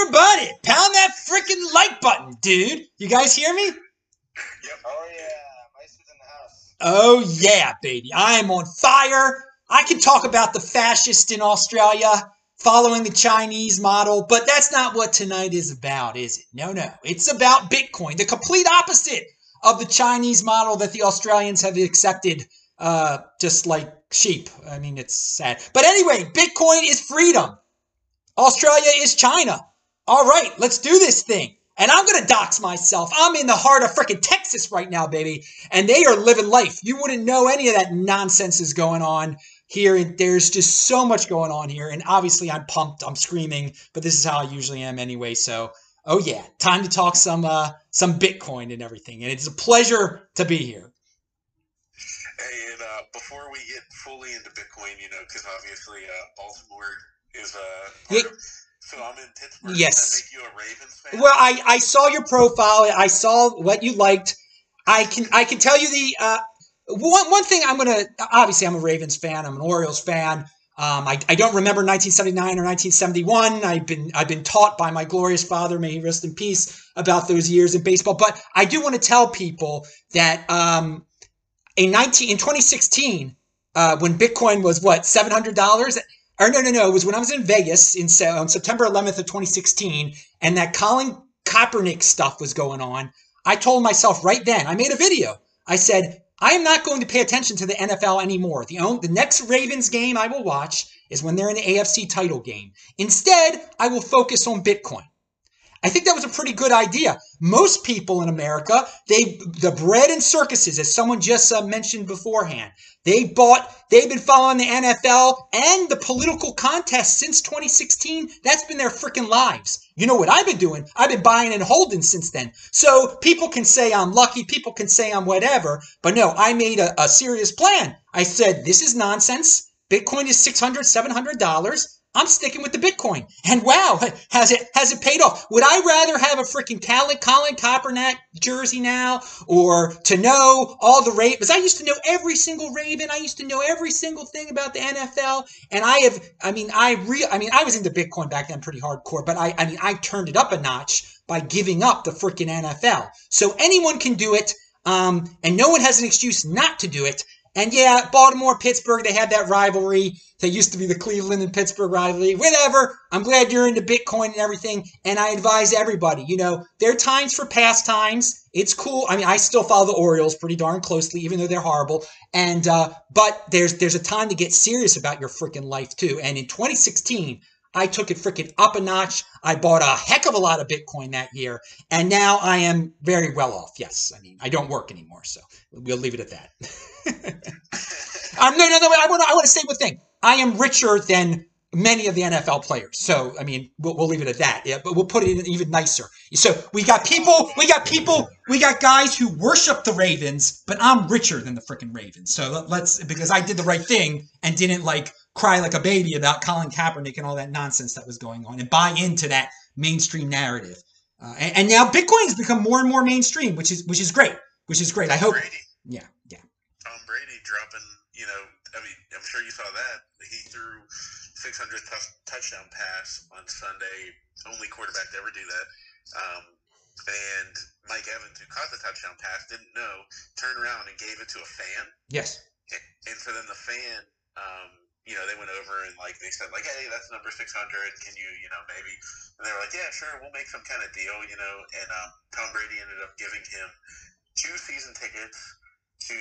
everybody. Pound that freaking like button, dude. You guys hear me? Yep. Oh yeah, Vice is in the house. Oh, yeah, baby. I am on fire. I can talk about the fascist in Australia following the Chinese model, but that's not what tonight is about, is it? No, no. It's about Bitcoin, the complete opposite of the Chinese model that the Australians have accepted uh, just like sheep. I mean, it's sad. But anyway, Bitcoin is freedom. Australia is China. All right, let's do this thing. And I'm going to dox myself. I'm in the heart of freaking Texas right now, baby. And they are living life. You wouldn't know any of that nonsense is going on here. There's just so much going on here. And obviously, I'm pumped. I'm screaming. But this is how I usually am anyway. So, oh, yeah, time to talk some, uh, some Bitcoin and everything. And it's a pleasure to be here. Hey, and uh, before we get fully into Bitcoin, you know, because obviously uh, Baltimore is uh, part of, so I'm in Pittsburgh. Yes. Does that make you a Ravens fan? Well, I, I saw your profile. I saw what you liked. I can I can tell you the uh, one one thing I'm gonna obviously I'm a Ravens fan. I'm an Orioles fan. Um, I, I don't remember 1979 or 1971. I've been I've been taught by my glorious father, may he rest in peace, about those years in baseball. But I do want to tell people that um, in 19 in 2016, uh, when Bitcoin was what seven hundred dollars. Or no, no, no. It was when I was in Vegas in on September 11th of 2016, and that Colin Kaepernick stuff was going on. I told myself right then. I made a video. I said I am not going to pay attention to the NFL anymore. The the next Ravens game I will watch is when they're in the AFC title game. Instead, I will focus on Bitcoin. I think that was a pretty good idea. Most people in America, they the bread and circuses, as someone just uh, mentioned beforehand, they bought. They've been following the NFL and the political contest since 2016. That's been their freaking lives. You know what I've been doing? I've been buying and holding since then. So people can say I'm lucky. People can say I'm whatever. But no, I made a, a serious plan. I said this is nonsense. Bitcoin is 600 $700. I'm sticking with the Bitcoin. And wow, has it has it paid off? Would I rather have a freaking Colin, Kaepernick jersey now, or to know all the Ravens? I used to know every single Raven. I used to know every single thing about the NFL. And I have, I mean, I re, I mean, I was into Bitcoin back then, pretty hardcore. But I, I mean, I turned it up a notch by giving up the freaking NFL. So anyone can do it, um, and no one has an excuse not to do it. And yeah, Baltimore, Pittsburgh, they had that rivalry. They used to be the Cleveland and Pittsburgh rivalry. Whatever. I'm glad you're into Bitcoin and everything. And I advise everybody, you know, there are times for pastimes. It's cool. I mean, I still follow the Orioles pretty darn closely, even though they're horrible. And uh, but there's there's a time to get serious about your freaking life too. And in 2016, I took it freaking up a notch. I bought a heck of a lot of Bitcoin that year, and now I am very well off. Yes, I mean I don't work anymore, so we'll leave it at that. um, no, no, no. I want to. I want to say one thing. I am richer than many of the NFL players. So I mean, we'll, we'll leave it at that. Yeah, but we'll put it in even nicer. So we got people. We got people. We got guys who worship the Ravens, but I'm richer than the freaking Ravens. So let- let's because I did the right thing and didn't like cry like a baby about Colin Kaepernick and all that nonsense that was going on and buy into that mainstream narrative. Uh, and, and now Bitcoin has become more and more mainstream, which is which is great. Which is great. I hope. Brady, Yeah, yeah. Tom Brady dropping. You know, I mean, I'm sure you saw that. He threw 600 tou- touchdown pass on Sunday. Only quarterback to ever do that. Um, and Mike Evans, who caught the touchdown pass, didn't know, turned around and gave it to a fan. Yes. And so then the fan, um, you know, they went over and like they said like, hey, that's number six hundred. Can you, you know, maybe? And they were like, yeah, sure, we'll make some kind of deal, you know. And um, Tom Brady ended up giving him two season tickets to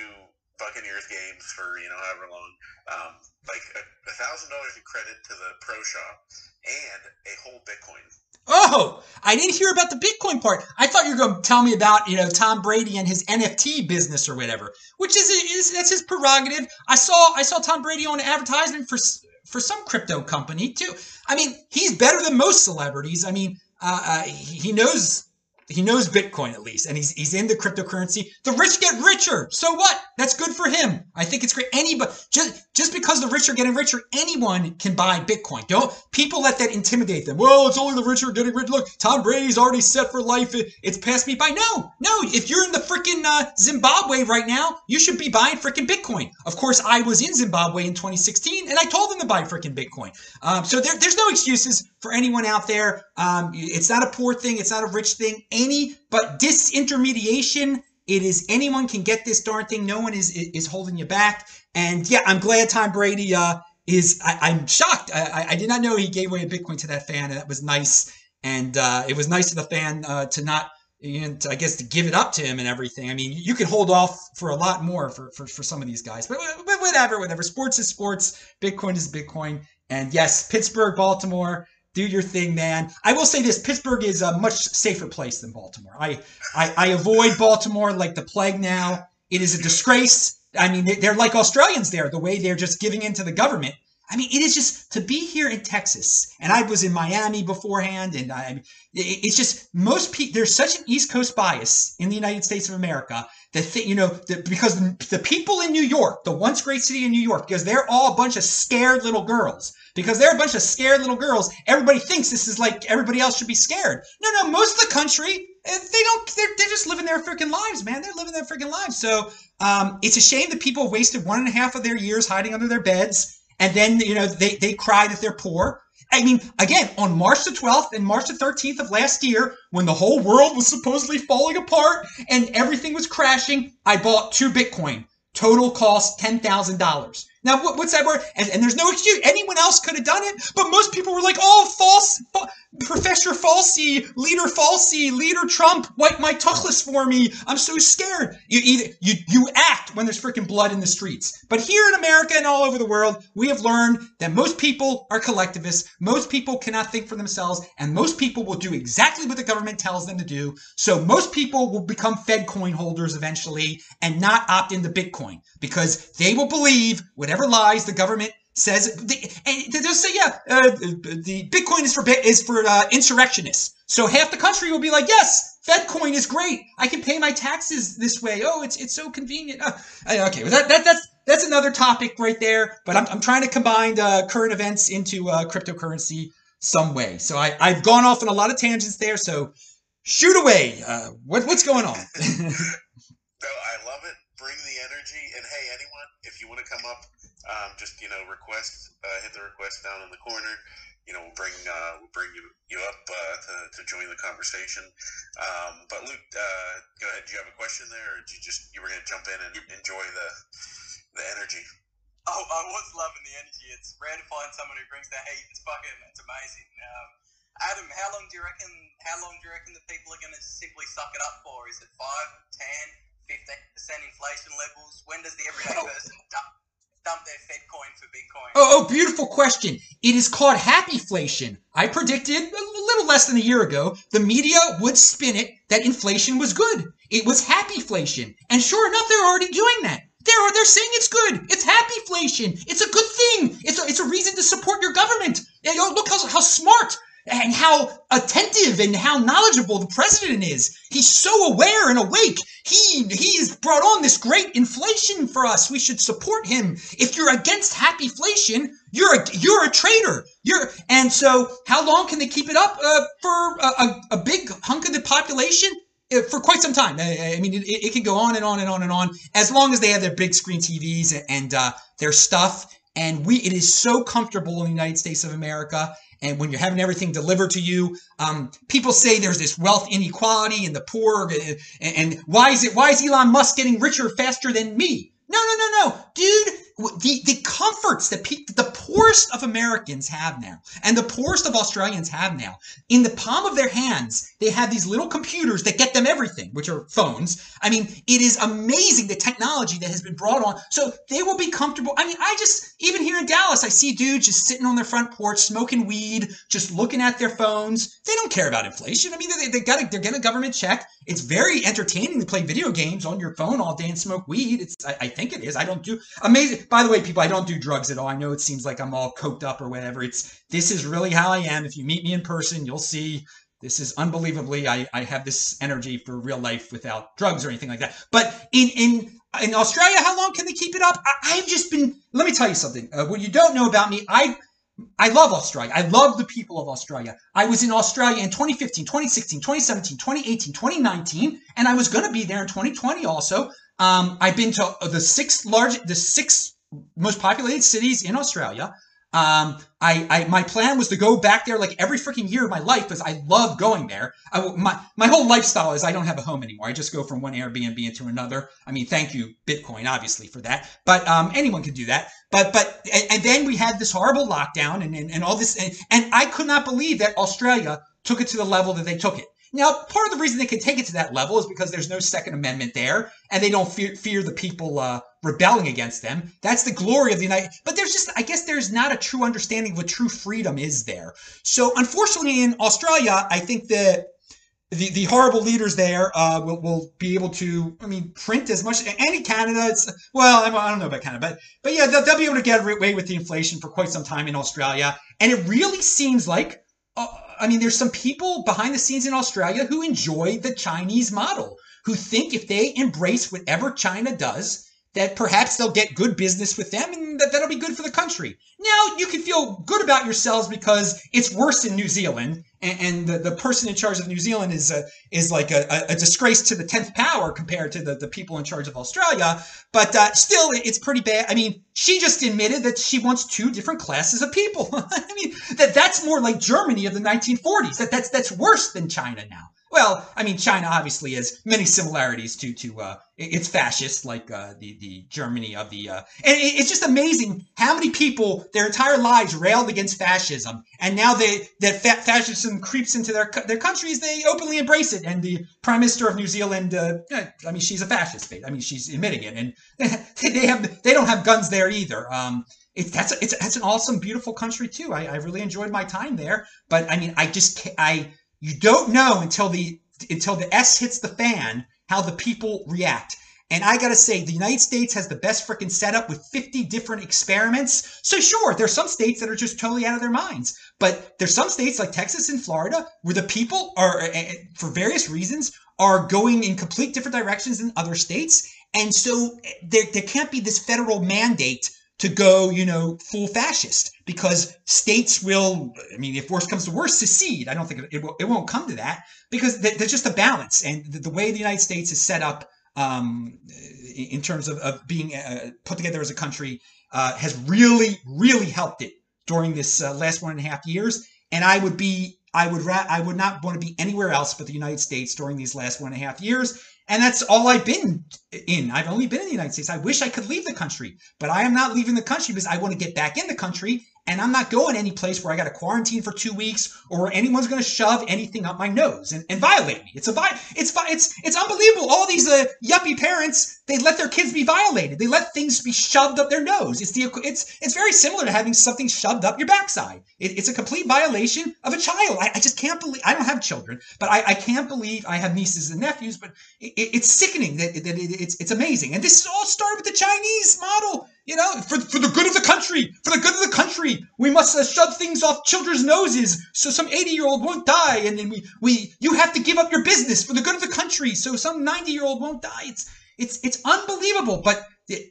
Buccaneers games for you know however long, um, like a thousand dollars in credit to the pro shop and a whole Bitcoin. Oh, I didn't hear about the Bitcoin part. I thought you were going to tell me about, you know, Tom Brady and his NFT business or whatever, which is, is that's his prerogative. I saw I saw Tom Brady on an advertisement for for some crypto company too. I mean, he's better than most celebrities. I mean, uh, uh, he he knows he knows Bitcoin at least, and he's he's in the cryptocurrency. The rich get richer. So what? That's good for him. I think it's great. Anybody just just because the rich are getting richer, anyone can buy Bitcoin. Don't people let that intimidate them? Well, it's only the rich are getting rich. Look, Tom Brady's already set for life. It, it's passed me by. No, no. If you're in the freaking uh, Zimbabwe right now, you should be buying freaking Bitcoin. Of course, I was in Zimbabwe in 2016, and I told them to buy freaking Bitcoin. Um, so there, there's no excuses for anyone out there. Um, it's not a poor thing. It's not a rich thing. Any but disintermediation. It is anyone can get this darn thing. No one is is holding you back. And yeah, I'm glad Tom Brady uh, is. I, am shocked. I, I, did not know he gave away a Bitcoin to that fan, and that was nice. And uh, it was nice of the fan uh, to not and I guess to give it up to him and everything. I mean, you could hold off for a lot more for, for, for some of these guys, but, but whatever, whatever. Sports is sports. Bitcoin is Bitcoin. And yes, Pittsburgh, Baltimore, do your thing, man. I will say this: Pittsburgh is a much safer place than Baltimore. I, I, I avoid Baltimore like the plague now. It is a disgrace. I mean, they're like Australians there, the way they're just giving in to the government. I mean, it is just to be here in Texas, and I was in Miami beforehand, and I, it's just most people. There's such an East Coast bias in the United States of America that th- you know the, because the, the people in New York, the once great city in New York, because they're all a bunch of scared little girls. Because they're a bunch of scared little girls. Everybody thinks this is like everybody else should be scared. No, no, most of the country eh, they don't. They're, they're just living their freaking lives, man. They're living their freaking lives. So um, it's a shame that people wasted one and a half of their years hiding under their beds and then you know they they cry that they're poor. I mean, again, on March the 12th and March the 13th of last year, when the whole world was supposedly falling apart and everything was crashing, I bought two Bitcoin. Total cost $10,000. Now, what, what's that word? And, and, there's no excuse. Anyone else could have done it, but most people were like, oh, false, fa- Professor Falsey, Leader Falsey, Leader Trump, wipe my tuchlis for me. I'm so scared. You either you you act when there's freaking blood in the streets. But here in America and all over the world, we have learned that most people are collectivists. Most people cannot think for themselves, and most people will do exactly what the government tells them to do. So most people will become Fed coin holders eventually and not opt into Bitcoin because they will believe whatever lies the government says and they'll say, yeah, uh, the Bitcoin is for is for uh, insurrectionists. So half the country will be like, yes, FedCoin is great. I can pay my taxes this way. Oh, it's it's so convenient. Uh, okay, well, that, that that's that's another topic right there. But I'm, I'm trying to combine uh, current events into uh, cryptocurrency some way. So I I've gone off on a lot of tangents there. So shoot away. Uh, what what's going on? I love it. Bring the energy. And hey, anyone, if you want to come up um, just you know request uh, hit the request down in the corner. You know we'll bring uh, we'll bring you you up uh, to, to join the conversation. Um, but luke uh, go ahead. Do you have a question there or did you just you were going to jump in and enjoy the the energy? Oh i was loving the energy. It's rare to find someone who brings the heat. It's fucking it's amazing. Um, adam how long do you reckon how long do you reckon that people are going to simply suck it up for? Is it 5 10 15% inflation levels? When does the everyday person dump dump their for Bitcoin? Oh, oh, beautiful question. It is called happyflation. I predicted a little less than a year ago the media would spin it that inflation was good. It was happyflation. And sure enough, they're already doing that. They're, they're saying it's good. It's happyflation. It's a good thing. It's a, it's a reason to support your government. Look how, how smart and how attentive and how knowledgeable the president is. He's so aware and awake. He he's brought on this great inflation for us. We should support him. If you're against happyflation, you're a you're a traitor. You're and so how long can they keep it up uh, for a, a, a, big hunk of the population? Uh, for quite some time. I, I mean, it, it, can go on and on and on and on as long as they have their big screen TVs and, and uh, their stuff. And we, it is so comfortable in the United States of America and when you're having everything delivered to you um, people say there's this wealth inequality and the poor and, and why is it why is elon musk getting richer faster than me? No no no no. Dude the, the comforts that pe- the poorest of Americans have now, and the poorest of Australians have now, in the palm of their hands, they have these little computers that get them everything, which are phones. I mean, it is amazing the technology that has been brought on. So they will be comfortable. I mean, I just, even here in Dallas, I see dudes just sitting on their front porch, smoking weed, just looking at their phones. They don't care about inflation. I mean, they, they got a, they're getting a government check. It's very entertaining to play video games on your phone all day and smoke weed. It's, I, I think it is. I don't do amazing by the way, people, I don't do drugs at all. I know it seems like I'm all coked up or whatever. It's this is really how I am. If you meet me in person, you'll see This is unbelievably. I, I have this energy for real life without drugs or anything like that. But in in in Australia, how long can they keep it up? I, have just been. Let me tell you something. Uh, what you don't know about me, I I love Australia. I love the people of Australia. I was in Australia in 2015, 2016, 2017, 2018, 2019, and I was going to be there in 2020 also. Um, I've been to the sixth large, the six most populated cities in Australia. Um, I, I, my plan was to go back there like every freaking year of my life because I love going there. I, my, my whole lifestyle is I don't have a home anymore. I just go from one Airbnb into another. I mean, thank you, Bitcoin, obviously, for that. But um, anyone can do that. But but and, and, then we had this horrible lockdown and and, and all this, and, and I could not believe that Australia took it to the level that they took it. Now, part of the reason they can take it to that level is because there's no Second Amendment there, and they don't fear, fear the people uh, rebelling against them. That's the glory of the United. But there's just, I guess, there's not a true understanding of what true freedom is there. So, unfortunately, in Australia, I think that the, the horrible leaders there uh, will, will be able to, I mean, print as much. Any Canada, it's well, I don't know about Canada, but but yeah, they'll, they'll be able to get away with the inflation for quite some time in Australia, and it really seems like. Uh, I mean, there's some people behind the scenes in Australia who enjoy the Chinese model, who think if they embrace whatever China does, that perhaps they'll get good business with them and that that'll be good for the country. Now, you can feel good about yourselves because it's worse in New Zealand and, and the, the person in charge of New Zealand is a, is like a, a disgrace to the 10th power compared to the, the people in charge of Australia. But uh, still, it's pretty bad. I mean, she just admitted that she wants two different classes of people. I mean, that that's more like Germany of the 1940s. That that's that's worse than China now. Well, I mean, China obviously has many similarities to to uh, it's fascist, like uh, the the Germany of the. Uh, and it's just amazing how many people their entire lives railed against fascism, and now they that fa- fascism creeps into their their countries, they openly embrace it. And the prime minister of New Zealand, uh, I mean, she's a fascist. I mean, she's admitting it, and they have they don't have guns there either. Um, it's that's a, it's that's an awesome, beautiful country too. I, I really enjoyed my time there, but I mean, I just I you don't know until the until the S hits the fan how the people react. And I gotta say, the United States has the best freaking setup with 50 different experiments. So sure, there's some states that are just totally out of their minds. But there's some states like Texas and Florida where the people are, eh, eh, for various reasons, are going in complete different directions than other states. And so eh, there, there can't be this federal mandate to go, you know, full fascist because states will, I mean, if worse comes to worse, secede. I don't think it, will, it won't come to that because there's just a balance. And the, the, way the United States is set up um, in terms of, of being uh, put together as a country uh, has really, really helped it during this uh, last one and a half years. And I would be, I would, ra- I would not want to be anywhere else but the United States during these last one and a half years. And that's all I've been in. I've only been in the United States. I wish I could leave the country, but I am not leaving the country because I want to get back in the country and I'm not going any place where I got to quarantine for two weeks or where anyone's going to shove anything up my nose and, and violate me. It's a it's it's it's unbelievable. All these uh, yuppie parents they let their kids be violated. They let things be shoved up their nose. It's the it's it's very similar to having something shoved up your backside. It, it's a complete violation of a child. I, I, just can't believe I don't have children, but I, I can't believe I have nieces and nephews. But it, it's sickening that, that it, it's it's amazing. And this all started with the Chinese model. You know, for, for the good of the country, for the good of the country, we must uh, shove things off children's noses so some 80 year old won't die. And then we, we, you have to give up your business for the good of the country so some 90 year old won't die. It's, it's, it's unbelievable. But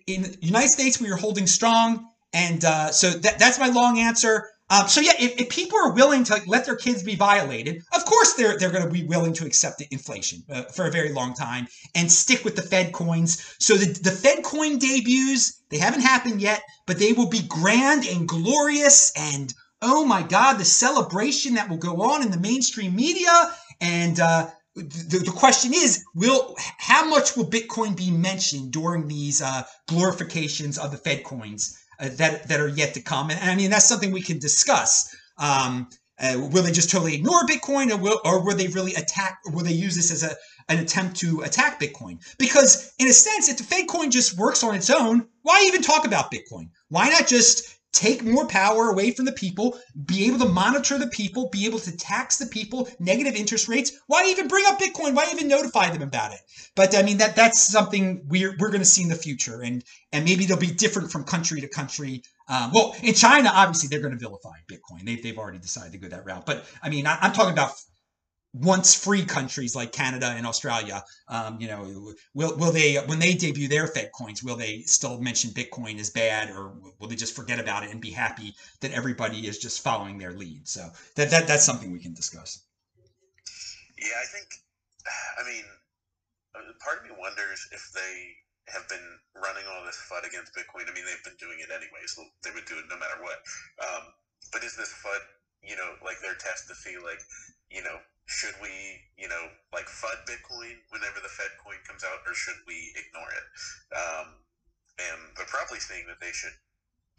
in the United States, we are holding strong. And uh, so that, that's my long answer. Um, so yeah, if, if, people are willing to let their kids be violated, of course they're they're going to be willing to accept the inflation uh, for a very long time and stick with the Fed coins. So the the Fed coin debuts they haven't happened yet, but they will be grand and glorious and oh my God, the celebration that will go on in the mainstream media and. Uh, the, the question is, will how much will Bitcoin be mentioned during these uh, glorifications of the Fed coins? Uh, that that are yet to come. And, and, I mean, that's something we can discuss. Um, uh, will they just totally ignore Bitcoin, or will or will they really attack? Or will they use this as a an attempt to attack Bitcoin? Because in a sense, if the Fed coin just works on its own, why even talk about Bitcoin? Why not just take more power away from the people, be able to monitor the people, be able to tax the people, negative interest rates. Why even bring up Bitcoin? Why even notify them about it? But I mean that that's something we're we're going to see in the future, and and maybe they'll be different from country to country. Um, well, in China, obviously they're going to vilify Bitcoin. They've they've already decided to go that route. But I mean, I, am talking about once free countries like Canada and Australia, um, you know, will will they when they debut their Fed coins, will they still mention Bitcoin is bad, or will they just forget about it and be happy that everybody is just following their lead? So that that that's something we can discuss. Yeah, I think. I mean, part of me wonders if they have been running all this FUD against Bitcoin. I mean, they've been doing it anyway, so they would do it no matter what. Um, but is this FUD, you know, like their test to see, like, you know, should we, you know, like FUD Bitcoin whenever the Fed coin comes out, or should we ignore it? Um, and they're probably saying that they should.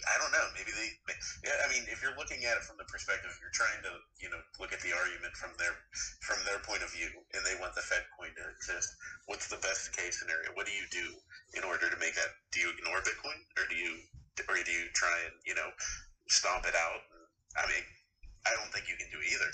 I don't know. Maybe they. Yeah, I mean, if you're looking at it from the perspective, you're trying to, you know, look at the argument from their from their point of view, and they want the Fed coin to exist. What's the best case scenario? What do you do in order to make that? Do you ignore Bitcoin, or do you, or do you try and, you know, stomp it out? I mean, I don't think you can do either.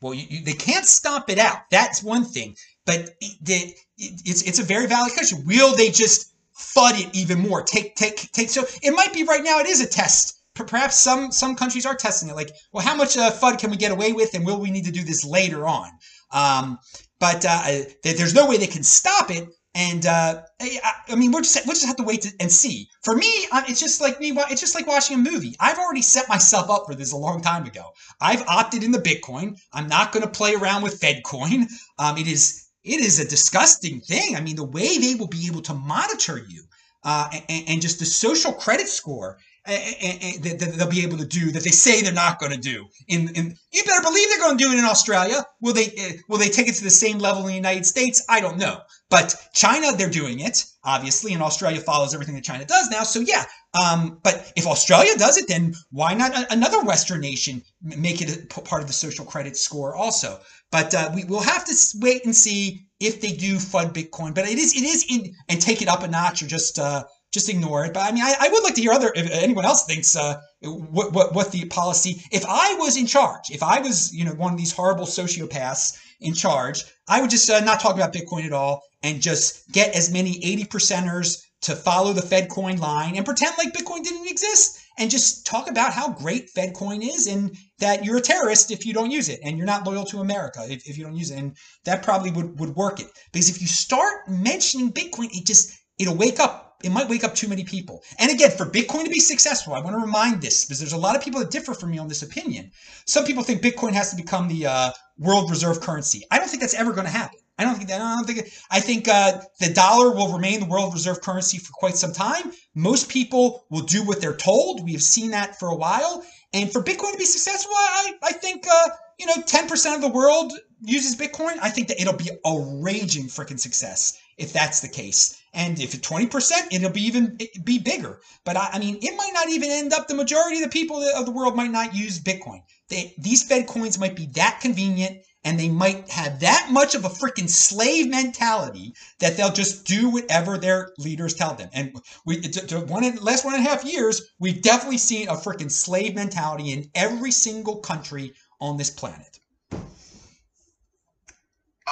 Well, you, you, they can't stomp it out. That's one thing. But it, it's it's a very valid question. Will they just fud it even more? Take take take. So it might be right now. It is a test. Perhaps some some countries are testing it. Like, well, how much uh, fud can we get away with, and will we need to do this later on? Um, but uh, there's no way they can stop it. And uh, I, I, mean, we're just we'll just have to wait to, and see. For me, it's just like me. It's just like watching a movie. I've already set myself up for this a long time ago. I've opted in the Bitcoin. I'm not going to play around with FedCoin. Um, it is it is a disgusting thing. I mean, the way they will be able to monitor you uh, and, and, just the social credit score that they'll be able to do that they say they're not going to do. In, in you better believe they're going to do it in Australia. Will they uh, will they take it to the same level in the United States? I don't know. But China, they're doing it obviously, and Australia follows everything that China does now. So yeah. Um, but if Australia does it, then why not another Western nation make it a part of the social credit score also? But uh, we will have to wait and see if they do fund Bitcoin. But it is it is in and take it up a notch or just. Uh, just ignore it. But I mean, I, I would like to hear other if anyone else thinks uh, what, what what the policy. If I was in charge, if I was you know one of these horrible sociopaths in charge, I would just uh, not talk about Bitcoin at all and just get as many eighty percenters to follow the Fed coin line and pretend like Bitcoin didn't exist and just talk about how great Fed coin is and that you're a terrorist if you don't use it and you're not loyal to America if, if you don't use it. And that probably would, would work it. Because if you start mentioning Bitcoin, it just it'll wake up it might wake up too many people. And again, for Bitcoin to be successful, I want to remind this because there's a lot of people that differ from me on this opinion. Some people think Bitcoin has to become the uh, world reserve currency. I don't think that's ever going to happen. I don't think that. I don't think. I think uh, the dollar will remain the world reserve currency for quite some time. Most people will do what they're told. We have seen that for a while. And for Bitcoin to be successful, I, I think uh, you know, 10% of the world uses Bitcoin. I think that it'll be a raging freaking success if that's the case. And if it's 20%, it'll be even be bigger. But I, I, mean, it might not even end up the majority of the people of the world might not use Bitcoin. They, these Fed coins might be that convenient and they might have that much of a freaking slave mentality that they'll just do whatever their leaders tell them. And we, to, to one and last one and a half years, we've definitely seen a freaking slave mentality in every single country on this planet. I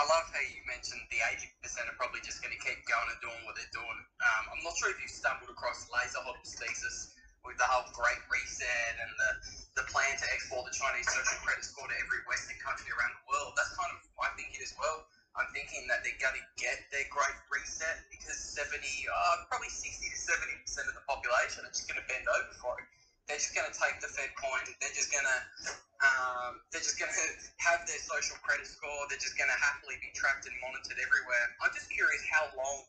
love how you mentioned the 80% are probably just going to keep going and doing what they're doing. Um, I'm not sure if you've stumbled across Laser Laserhodl's thesis with the whole Great Reset and the, the plan to export the Chinese social credit score to every Western country around the world. That's kind of my thinking as well. I'm thinking that they're going to get their Great Reset because 70, uh, probably 60 to 70% of the population are just going to bend over for it. They're just going to take the Fed coin. They're just going to um, they're just going to have their social credit score. They're just going to happily be tracked and monitored everywhere. I'm just curious how long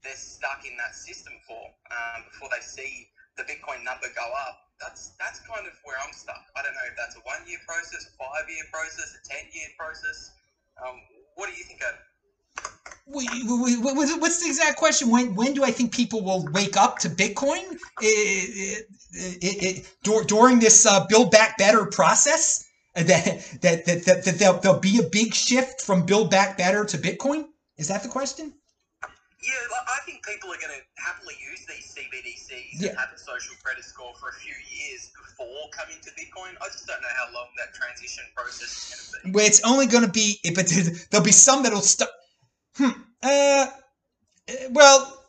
they're stuck in that system for um, before they see the Bitcoin number go up. That's that's kind of where I'm stuck. I don't know if that's a one year process, a five year process, a ten year process. Um, what do you think, Adam? What's the exact question? When when do I think people will wake up to Bitcoin? It, it, it, during this uh, Build Back Better process, uh, that that that, that, that there'll, there'll be a big shift from Build Back Better to Bitcoin. Is that the question? Yeah, I think people are going to happily use these CBDCs yeah. and have a social credit score for a few years before coming to Bitcoin. I just don't know how long that transition process is going to be. Well, it's only going to be, but there'll be some that'll start. Hmm. Uh, well,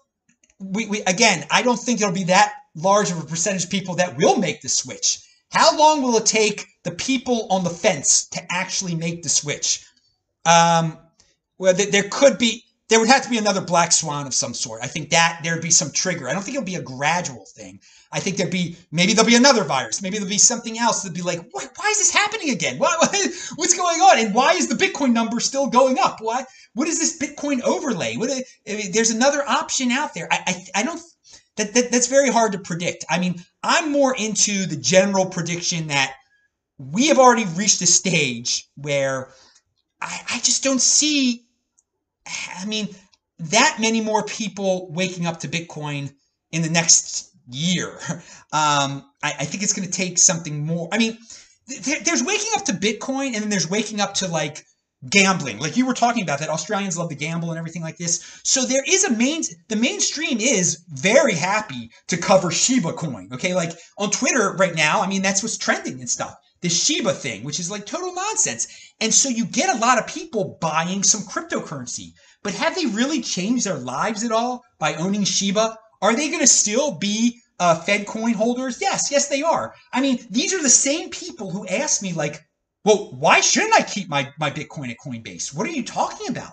we, we again, I don't think there'll be that large of a percentage of people that will make the switch. How long will it take the people on the fence to actually make the switch? Um, well, th- there could be, there would have to be another black swan of some sort. I think that there'd be some trigger. I don't think it'll be a gradual thing. I think there'd be maybe there'll be another virus. Maybe there'll be something else that'd be like, why, why is this happening again? Why, why, what's going on? And why is the Bitcoin number still going up? Why? What is this Bitcoin overlay? What? I mean, there's another option out there. I, I, I don't. That, that that's very hard to predict. I mean, I'm more into the general prediction that we have already reached a stage where I, I just don't see. I mean, that many more people waking up to Bitcoin in the next year. Um, I, I, think it's going to take something more. I mean, there, there's waking up to Bitcoin, and then there's waking up to like gambling like you were talking about that australians love to gamble and everything like this so there is a main the mainstream is very happy to cover shiba coin okay like on twitter right now i mean that's what's trending and stuff the shiba thing which is like total nonsense and so you get a lot of people buying some cryptocurrency but have they really changed their lives at all by owning shiba are they going to still be uh, fed coin holders yes yes they are i mean these are the same people who ask me like well, why shouldn't I keep my, my Bitcoin at Coinbase? What are you talking about?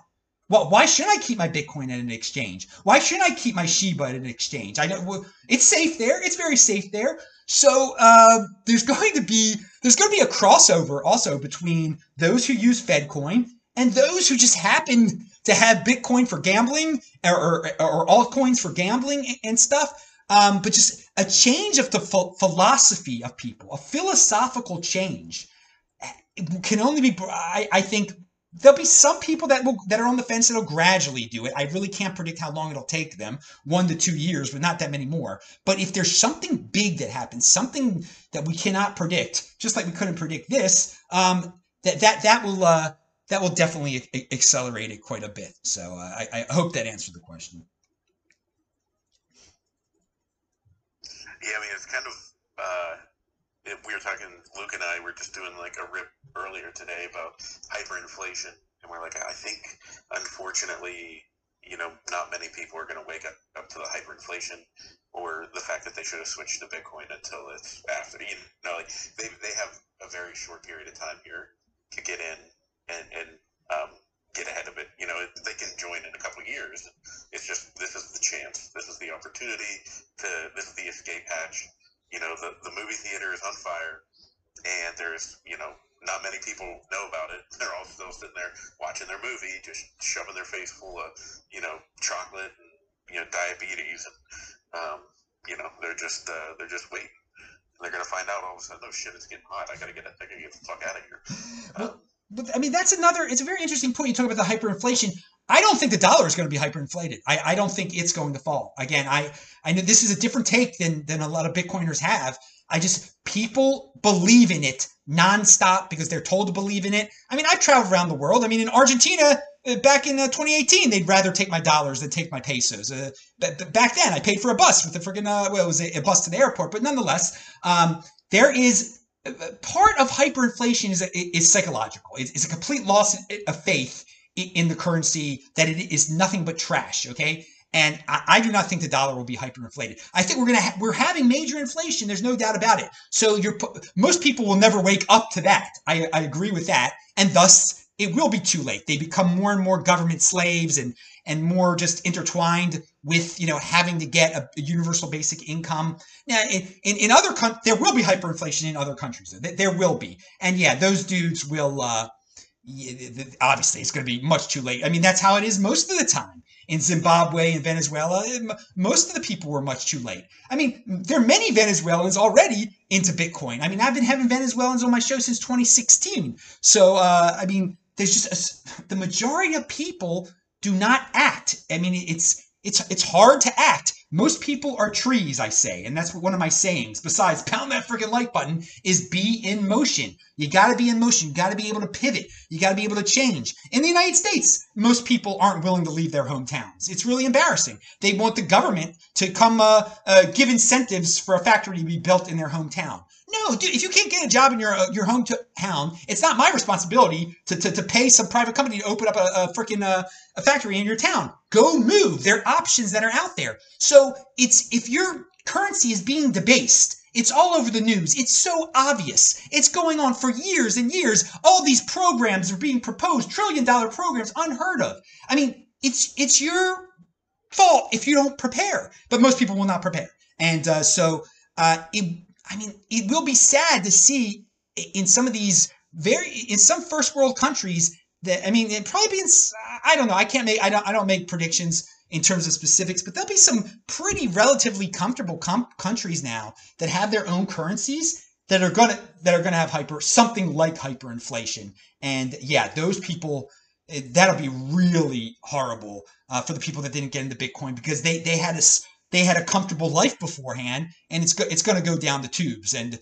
Well, why shouldn't I keep my Bitcoin at an exchange? Why shouldn't I keep my Shiba at an exchange? I know well, it's safe there. It's very safe there. So uh, there's going to be there's going to be a crossover also between those who use FedCoin and those who just happen to have Bitcoin for gambling or, or, or altcoins for gambling and stuff. Um, but just a change of the ph- philosophy of people, a philosophical change can only be. I, I think there'll be some people that will that are on the fence that'll gradually do it. I really can't predict how long it'll take them, one to two years, but not that many more. But if there's something big that happens, something that we cannot predict, just like we couldn't predict this, um, that that that will uh, that will definitely accelerate it quite a bit. So uh, I, I hope that answered the question. Yeah, I mean it's kind of. We were talking. Luke and I were just doing like a rip earlier today about hyperinflation, and we're like, I think, unfortunately, you know, not many people are going to wake up, up to the hyperinflation or the fact that they should have switched to Bitcoin until it's after. You know, like they they have a very short period of time here to get in and and um, get ahead of it. You know, they can join in a couple years. It's just this is the chance. This is the opportunity to. This is the escape hatch. You know, the the movie theater is on fire, and there's you know not many people know about it. They're all still sitting there watching their movie, just shoving their face full of, you know, chocolate and you know diabetes, and um, you know they're just uh, they're just waiting. they're gonna find out all of a sudden, oh shit, it's getting hot. I gotta get, I gotta get the fuck out of here. Um, but I mean, that's another. It's a very interesting point. You talk about the hyperinflation. I don't think the dollar is going to be hyperinflated. I, I don't think it's going to fall. Again, I I know this is a different take than than a lot of Bitcoiners have. I just people believe in it nonstop because they're told to believe in it. I mean, I've traveled around the world. I mean, in Argentina uh, back in uh, 2018, they'd rather take my dollars than take my pesos. Uh, back then, I paid for a bus with a freaking uh, well, it was a, a, bus to the airport. But nonetheless, um, there is uh, part of hyperinflation is is psychological. It's, it's a complete loss of faith in the currency that it is nothing but trash. Okay, and I, I, do not think the dollar will be hyperinflated. I think we're gonna ha- we're having major inflation. There's no doubt about it. So you're most people will never wake up to that. I, I agree with that, and thus it will be too late. They become more and more government slaves and and more just intertwined with you know having to get a, universal basic income. Now, in in, in other countries, there will be hyperinflation in other countries. There, there will be, and yeah, those dudes will. Uh, obviously, it's going to be much too late. I mean, that's how it is most of the time in Zimbabwe and Venezuela, most of the people were much too late. I mean, there are many Venezuelans already into Bitcoin. I mean, I've been having Venezuelans on my show since 2016. So, uh, I mean, there's just a, the majority of people do not act. I mean, it's it's it's hard to act. Most people are trees, I say, and that's one of my sayings. Besides, pound that freaking like button is be in motion. You got to be in motion. You got to be able to pivot. You got to be able to change. In the United States, most people aren't willing to leave their hometowns. It's really embarrassing. They want the government to come uh, uh, give incentives for a factory to be built in their hometown. No, dude, if you can't get a job in your uh, your hometown, it's not my responsibility to, to, to pay some private company to open up a, a freaking uh, a factory in your town. Go move. There are options that are out there. So it's if your currency is being debased It's all over the news. It's so obvious. It's going on for years and years. All these programs are being proposed, trillion dollar programs, unheard of. I mean, it's it's your fault if you don't prepare. But most people will not prepare, and uh, so uh, it. I mean, it will be sad to see in some of these very in some first world countries that I mean, it probably be in. I don't know. I can't make. I don't. I don't make predictions in terms of specifics, but there'll be some pretty relatively comfortable com- countries now that have their own currencies that are gonna that are gonna have hyper something like hyperinflation. And yeah, those people eh, that'll be really horrible uh, for the people that didn't get into Bitcoin because they they had a they had a comfortable life beforehand, and it's go, it's going to go down the tubes. And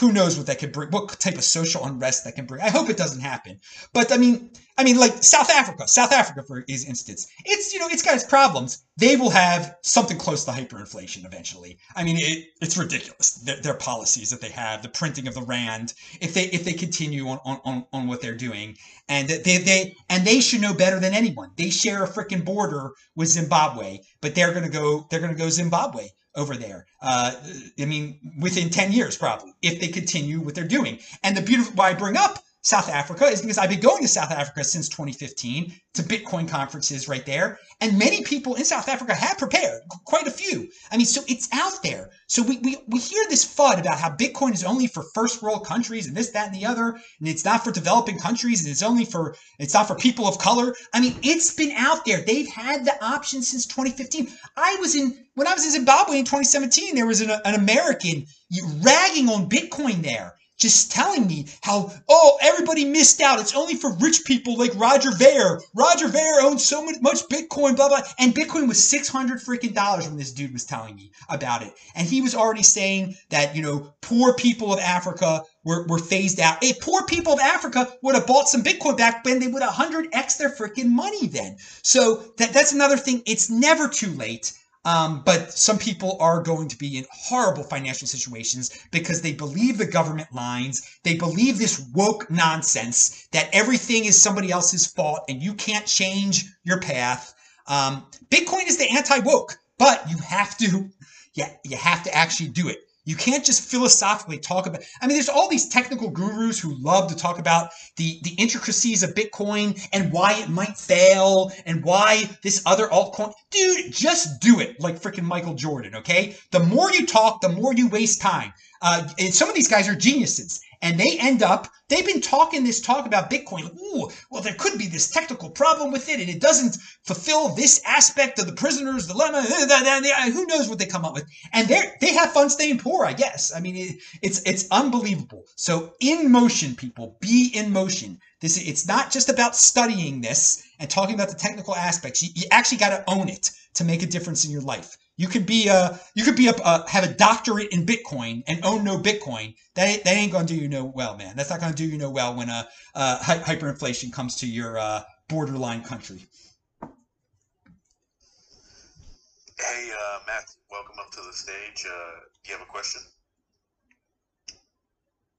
who knows what that could bring, what type of social unrest that can bring. I hope it doesn't happen. But I mean, I mean, like South Africa, South Africa, for his instance, it's you know, it's got its problems. They will have something close to hyperinflation eventually. I mean, it, it's ridiculous their, their, policies that they have, the printing of the rand. If they if they continue on on, on what they're doing, and they they and they should know better than anyone. They share a freaking border with Zimbabwe, but they're gonna go they're gonna go Zimbabwe over there. Uh, I mean, within 10 years, probably, if they continue what they're doing. And the beautiful, why I bring up South Africa is because I've been going to South Africa since 2015 to Bitcoin conferences right there. And many people in South Africa have prepared, quite a few. I mean, so it's out there. So we, we, we hear this FUD about how Bitcoin is only for first world countries and this, that, and the other. And it's not for developing countries and it's only for, it's not for people of color. I mean, it's been out there. They've had the option since 2015. I was in, when I was in Zimbabwe in 2017, there was an, an American ragging on Bitcoin there just telling me how, oh, everybody missed out. It's only for rich people like Roger Ver. Roger Ver owns so much Bitcoin, blah, blah. And Bitcoin was 600 freaking dollars when this dude was telling me about it. And he was already saying that, you know, poor people of Africa were, were phased out. If poor people of Africa would have bought some Bitcoin back then, they would 100x their freaking money then. So that, that's another thing. It's never too late. Um, but some people are going to be in horrible financial situations because they believe the government lines. They believe this woke nonsense that everything is somebody else's fault and you can't change your path. Um, Bitcoin is the anti woke, but you have to, yeah, you have to actually do it. You can't just philosophically talk about. I mean, there's all these technical gurus who love to talk about the the intricacies of Bitcoin and why it might fail and why this other altcoin. Dude, just do it like freaking Michael Jordan. Okay, the more you talk, the more you waste time. Uh, and some of these guys are geniuses and they end up they've been talking this talk about bitcoin. Like, ooh well there could be this technical problem with it and it doesn't fulfill this aspect of the prisoner's dilemma. Who knows what they come up with? And they they have fun staying poor i guess. I mean it, it's it's unbelievable. So in motion people be in motion. This it's not just about studying this and talking about the technical aspects. You, you actually got to own it to make a difference in your life you could be a you could be a, a, have a doctorate in Bitcoin and own no Bitcoin. That ain't, that ain't gonna do you no well, man. That's not gonna do you no well when a, a hyperinflation comes to your uh, borderline country. Hey, uh, Matt, welcome up to the stage. Uh, do you have a question?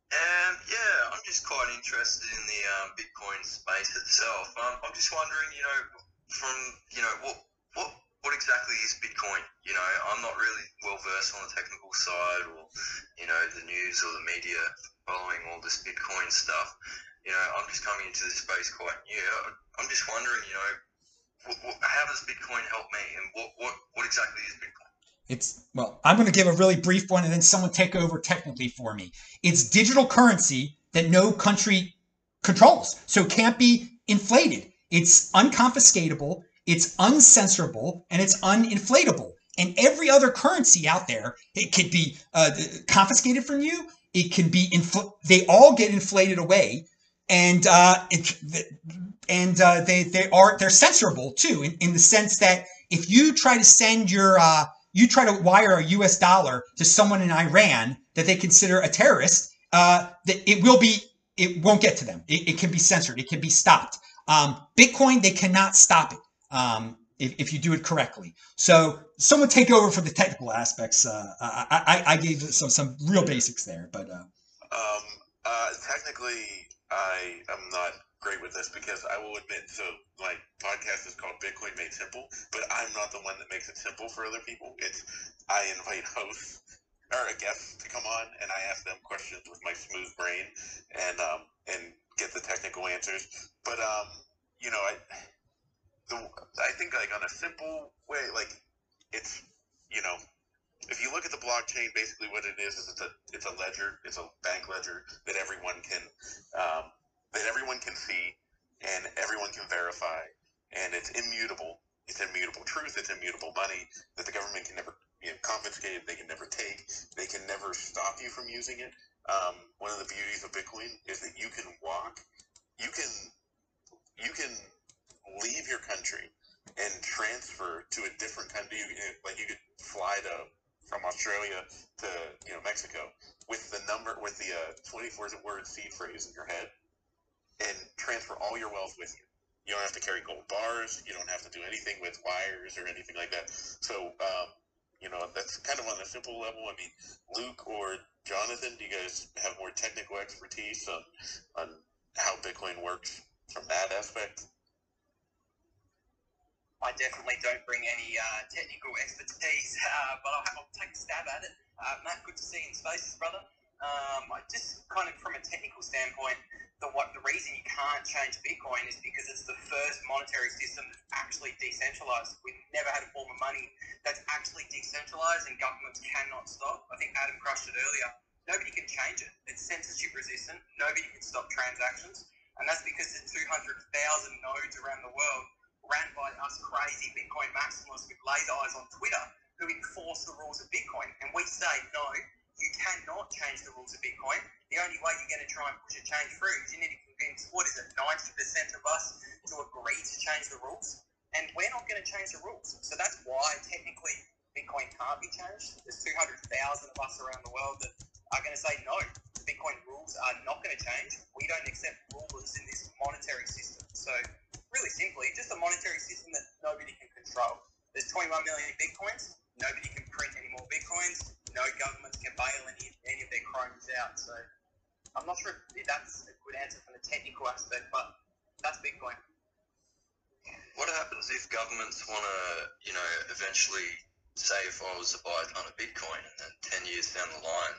Um, yeah, I'm just quite interested in the um, Bitcoin space itself. Um, I'm just wondering, you know, from you know what what what exactly is Bitcoin? You know, I'm not really well versed on the technical side or, you know, the news or the media following all this Bitcoin stuff. You know, I'm just coming into this space quite new. I'm just wondering, you know, what, what, how does Bitcoin help me and what, what, what exactly is Bitcoin? It's, well, I'm going to give a really brief one and then someone take over technically for me. It's digital currency that no country controls, so it can't be inflated. It's unconfiscatable it's uncensorable, and it's uninflatable. And every other currency out there, it could be uh, confiscated from you. It can be infl- they all get inflated away, and uh, it, and uh, they they are they're censorable too, in, in the sense that if you try to send your uh, you try to wire a U.S. dollar to someone in Iran that they consider a terrorist, uh, that it will be it won't get to them. It, it can be censored. It can be stopped. Um, Bitcoin, they cannot stop it um, if, if you do it correctly. So someone take over for the technical aspects. Uh, I, I, I gave some some real basics there, but uh, um, uh, technically, I am not great with this because I will admit, so my podcast is called Bitcoin Made Simple, but I'm not the one that makes it simple for other people. It's I invite hosts or a guest to come on, and I ask them questions with my smooth brain and um, and get the technical answers. But um, you know, I the I think like on a simple way, like it's you know if you look at the blockchain, basically what it is is it's a it's a ledger, it's a bank ledger that everyone can um, that everyone can see and everyone can verify, and it's immutable. It's immutable truth. It's immutable money that the government can never you know, confiscate. They can never take. They can never stop you from using it. Um, one of the beauties of Bitcoin is that you can walk, you can you can leave your country and transfer to a different country. You, like you could fly to from Australia to you know Mexico with the number with the uh, 24 word seed phrase in your head and transfer all your wealth with you. You don't have to carry gold bars. You don't have to do anything with wires or anything like that. So, um, you know, that's kind of on the simple level. I mean, Luke or Jonathan, do you guys have more technical expertise on on how Bitcoin works from that aspect? I definitely don't bring any uh, technical expertise, uh, but I'll, I'll, take a stab at it. Uh, Matt, good to see you in spaces, brother. Um, I just kind of from a technical standpoint, the what the reason you can't change Bitcoin is because it's the first monetary system that's actually decentralized. We've never had a form of money that's actually decentralized, and governments cannot stop. I think Adam crushed it earlier. Nobody can change it. It's censorship resistant. Nobody can stop transactions, and that's because there's 200,000 nodes around the world ran by us crazy Bitcoin maximalists with laser eyes on Twitter who enforce the rules of Bitcoin. And we say, no, you cannot change the rules of Bitcoin. The only way you're going to try and push a change through is you need to convince, what is it, 90% of us to agree to change the rules. And we're not going to change the rules. So that's why technically Bitcoin can't be changed. There's 200,000 of us around the world that are going to say, no, the Bitcoin rules are not going to change. We don't accept rulers in this monetary system. So really simply, just a monetary system that nobody can control. There's 21 million bitcoins. Nobody can print any more bitcoins. No governments can bail any, any of their crimes out. So I'm not sure if that's a good answer from the technical aspect, but that's Bitcoin. What happens if governments want to, you know, eventually say if I was to buy a ton of Bitcoin and then 10 years down the line,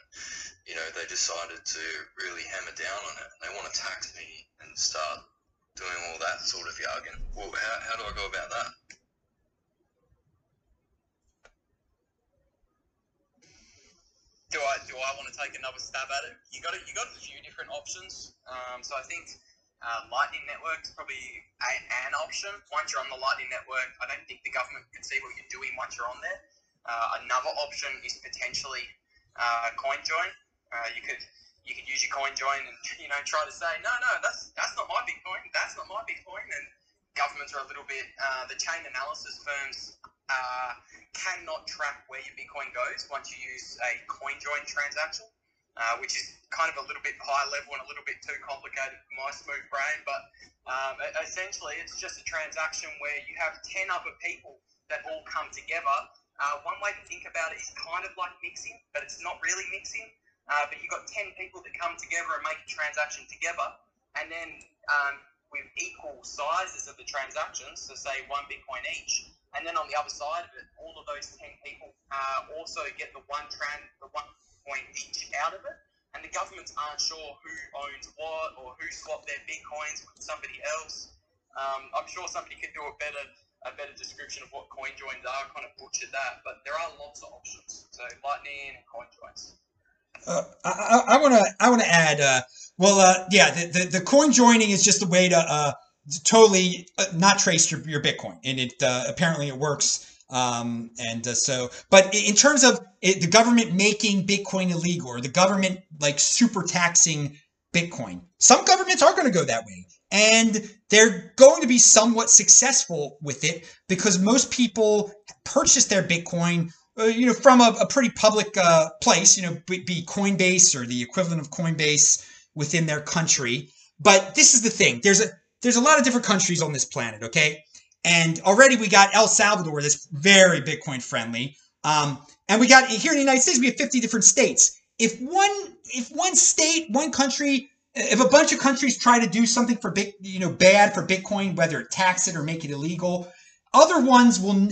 you know, they decided to really hammer down on it and they want to tax me and start doing all that sort of jargon. Well, how, how do I go about that? Do I do I want to take another stab at it? You got you got a few different options. Um, so I think uh, Lightning Network is probably a, an option. Once you're on the Lightning Network, I don't think the government can see what you're doing once you're on there. Uh, another option is potentially uh, CoinJoin. Uh, you could you could use your coin join and you know try to say no no that's that's not my bitcoin. That's not my bitcoin. And governments are a little bit uh, the chain analysis firms uh, cannot track where your bitcoin goes once you use a coin join transaction uh, which is kind of a little bit high level and a little bit too complicated for my smooth brain. But um, essentially it's just a transaction where you have 10 other people that all come together. Uh, one way to think about it is kind of like mixing but it's not really mixing uh, but you've got 10 people that come together and make a transaction together, and then um, with equal sizes of the transactions, so say one Bitcoin each, and then on the other side of it, all of those 10 people uh, also get the one tran, the one coin each out of it, and the governments aren't sure who owns what or who swapped their Bitcoins with somebody else. Um, I'm sure somebody could do a better a better description of what coin joins are, kind of butchered that, but there are lots of options. So Lightning and coin joins. Uh, I want to I want to add. Uh, well, uh, yeah, the, the, the coin joining is just a way to uh, totally uh, not trace your, your Bitcoin, and it uh, apparently it works. Um, and so, but in terms of it, the government making Bitcoin illegal, or the government like super taxing Bitcoin, some governments are going to go that way, and they're going to be somewhat successful with it because most people purchase their Bitcoin uh, you know, from a, a pretty public uh, place, you know, be, be Coinbase or the equivalent of Coinbase within their country. But this is the thing: there's a there's a lot of different countries on this planet, okay? And already we got El Salvador that's very Bitcoin friendly, um, and we got here in the United States we have 50 different states. If one if one state, one country, if a bunch of countries try to do something for big, you know, bad for Bitcoin, whether tax it or make it illegal, other ones will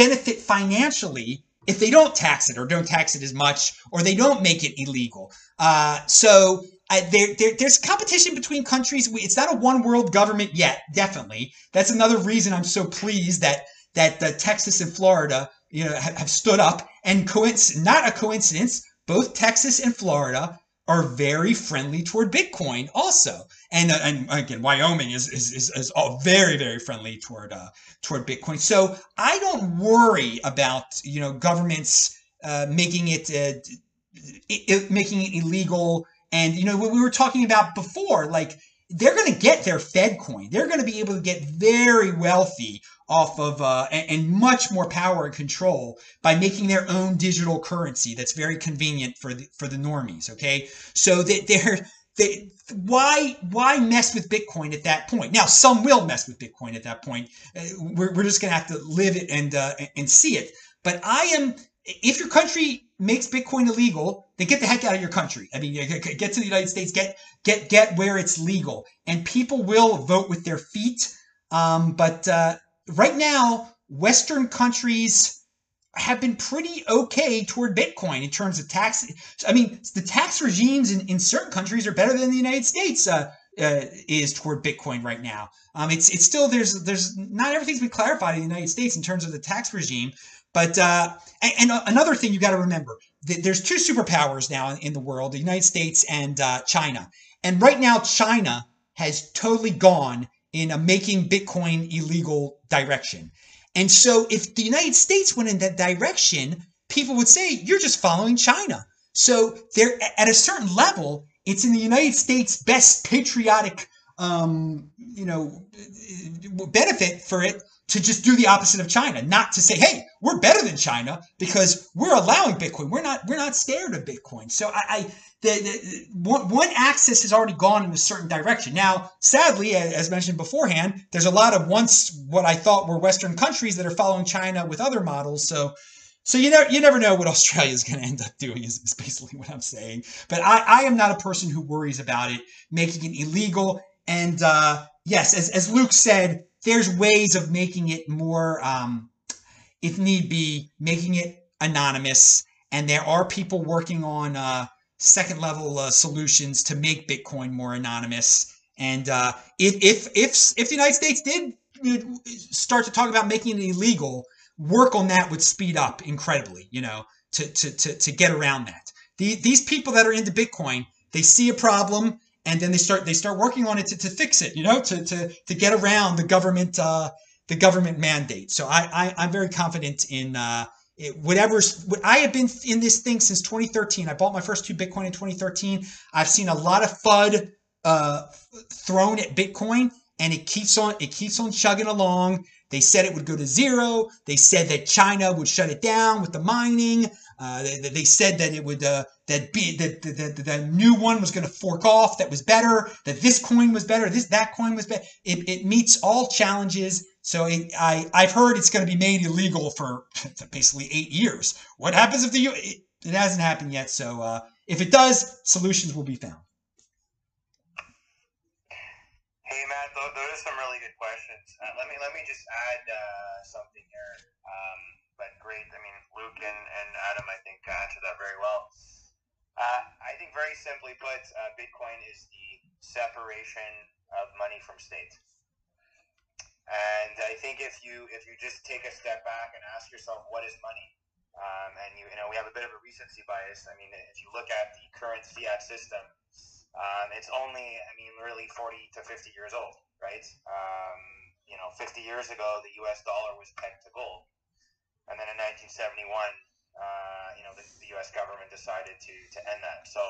benefit financially if they don't tax it or don't tax it as much or they don't make it illegal. Uh, so uh, there, there, there's competition between countries. It's not a one world government yet, definitely. That's another reason I'm so pleased that that uh, Texas and Florida, you know, have, have stood up. And coinc- not a coincidence, both Texas and Florida are very friendly toward Bitcoin also. And, uh, and again, Wyoming is, is, is, is all very, very friendly toward, uh, toward Bitcoin. So I don't worry about, you know, governments, uh, making it, uh, it, making it illegal. And, you know, what we were talking about before, like they're going to get their Fed coin. They're going to be able to get very wealthy off of uh, and, and, much more power and control by making their own digital currency. That's very convenient for the for the normies. Okay, so they, they're they, why why mess with Bitcoin at that point? Now some will mess with Bitcoin at that point. Uh, we're, we're just going to have to live it and uh, and see it. But I am if your country makes Bitcoin illegal, then get the heck out of your country. I mean, get to the United States, get get get where it's legal, and people will vote with their feet. Um, but uh, right now, Western countries have been pretty okay toward Bitcoin in terms of tax. I mean, the tax regimes in, in certain countries are better than the United States uh, uh, is toward Bitcoin right now. Um, it's it's still there's there's not everything's been clarified in the United States in terms of the tax regime, but uh, and, and, another thing you got to remember: there's two superpowers now in the world: the United States and uh, China. And right now, China has totally gone in a making Bitcoin illegal direction. And so, if the United States went in that direction, people would say you're just following China. So, there at a certain level, it's in the United States' best patriotic, um, you know, benefit for it to just do the opposite of China, not to say, "Hey, we're better than China because we're allowing Bitcoin. We're not. We're not scared of Bitcoin." So I, I the, the one, one axis has already gone in a certain direction. Now, sadly, as mentioned beforehand, there's a lot of once what I thought were Western countries that are following China with other models. So, so you never you never know what Australia is going to end up doing. Is, is basically what I'm saying. But I, I am not a person who worries about it making it illegal. And uh, yes, as as Luke said there's ways of making it more, um, if need be, making it anonymous. And there are people working on uh, second level uh, solutions to make Bitcoin more anonymous. And uh, if, if if if the United States did start to talk about making it illegal, work on that would speed up incredibly. You know, to to to, to get around that. The, these people that are into Bitcoin, they see a problem and then they start they start working on it to, to fix it you know to to to get around the government uh the government mandate so i, I i'm very confident in uh it, whatever's what I have been in this thing since 2013. I bought my first two Bitcoin in 2013. I've seen a lot of FUD uh, thrown at Bitcoin, and it keeps on it keeps on chugging along. They said it would go to zero. They said that China would shut it down with the mining. Uh, they, they, said that it would uh, that be that the, new one was going to fork off that was better. That this coin was better. This that coin was better. It, it meets all challenges. So it, I I've heard it's going to be made illegal for basically eight years. What happens if the it, it hasn't happened yet? So uh, if it does, solutions will be found. Hey Matt, those are some really good questions. Uh, let me let me just add uh, something here. Um, but great. I mean, Luke and, and Adam, I think, answered that very well. Uh, I think, very simply put, uh, Bitcoin is the separation of money from state. And I think if you if you just take a step back and ask yourself, what is money? Um, and you, you know, we have a bit of a recency bias. I mean, if you look at the current fiat system, um, it's only, I mean, really 40 to 50 years old, right? Um, you know, 50 years ago, the U.S. dollar was pegged to gold and then in 1971, uh, you know, the, the, U.S. government decided to to end that. So,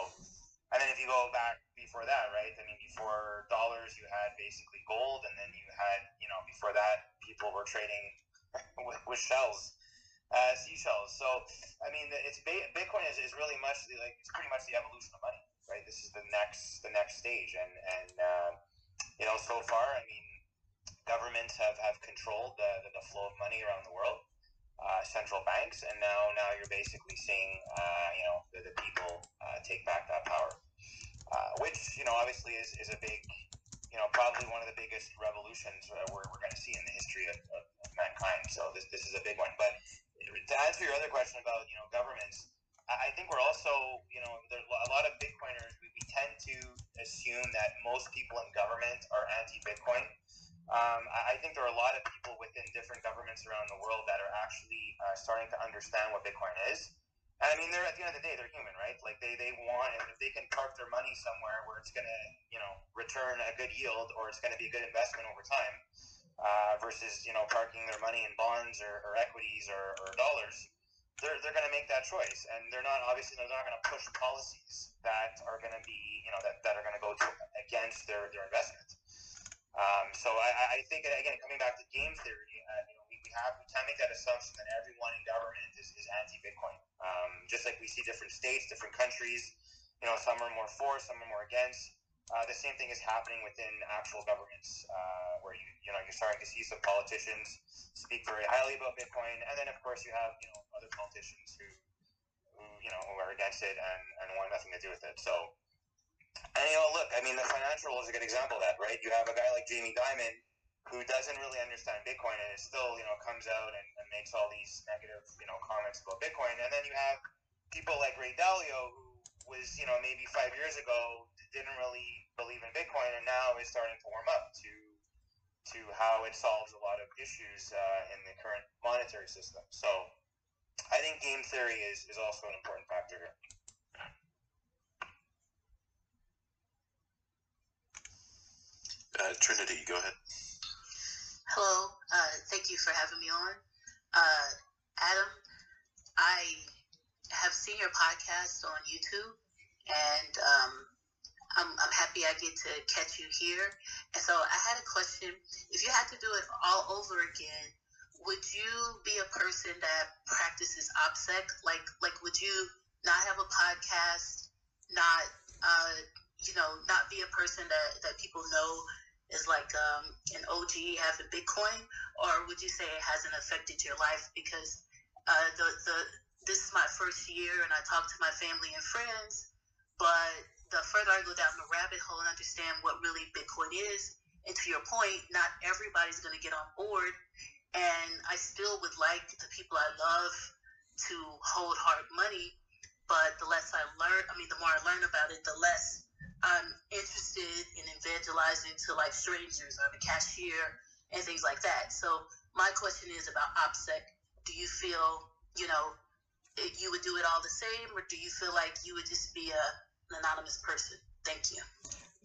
and then if you go back before that, right? I mean, before dollars, you had basically gold, and then you had, you know, before that, people were trading with, with shells, uh, seashells. So, I mean, it's Bitcoin is, is really much the, like it's pretty much the evolution of money, right? This is the next the next stage, and and uh, you know, so far, I mean, governments have have controlled the, the, the flow of money around the world uh, central banks, and now now you're basically seeing uh, you know the, the people uh, take back that power, uh, which you know obviously is, is a big you know probably one of the biggest revolutions we're, we're going to see in the history of, of, of, mankind. So this this is a big one. But to answer your other question about you know governments, I think we're also you know there's a lot of Bitcoiners. We, we tend to assume that most people in government are anti-Bitcoin. Um, I think there are a lot of people within different governments around the world that are actually uh, starting to understand what Bitcoin is. And I mean, they're at the end of the day, they're human, right? Like they, they want, if they can park their money somewhere where it's going to, you know, return a good yield or it's going to be a good investment over time, uh, versus you know parking their money in bonds or, or equities or, or dollars, they're, they're going to make that choice, and they're not obviously they're not going to push policies that are going to be you know that, that are going to go to against their their investment. Um, so I, I think again coming back to game theory, uh, you know we, we have we can make that assumption that everyone in government is, is anti-Bitcoin. Um, just like we see different states, different countries, you know some are more for, some are more against. Uh, the same thing is happening within actual governments, uh, where you you know you're starting to see some politicians speak very highly about Bitcoin, and then of course you have you know other politicians who who you know who are against it and, and want nothing to do with it. So, and you know, look, I mean, the financial is a good example of that, right? You have a guy like Jamie Dimon who doesn't really understand Bitcoin and it still you know comes out and, and makes all these negative you know comments about Bitcoin, and then you have people like Ray Dalio who was you know maybe five years ago didn't really believe in Bitcoin and now is starting to warm up to to how it solves a lot of issues uh, in the current monetary system. So I think game theory is, is also an important factor here. Uh, Trinity, go ahead. Hello, uh, thank you for having me on. Uh, Adam, I have seen your podcast on YouTube, and um, I'm, I'm happy I get to catch you here. And so I had a question. If you had to do it all over again, would you be a person that practices OPSEC? Like, like would you not have a podcast, not, uh, you know, not be a person that, that people know is like um, an OG having Bitcoin, or would you say it hasn't affected your life? Because uh, the the this is my first year and I talk to my family and friends, but the further I go down the rabbit hole and understand what really Bitcoin is, and to your point, not everybody's going to get on board, and I still would like the people I love to hold hard money, but the less I learn, I mean, the more I learn about it, the less I'm interested in evangelizing to like strangers or the cashier and things like that. So my question is about OPSEC. Do you feel, you know, you would do it all the same, or do you feel like you would just be a, an anonymous person? Thank you.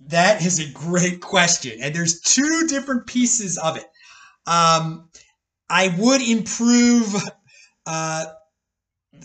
That is a great question, and there's two different pieces of it. Um, I would improve uh,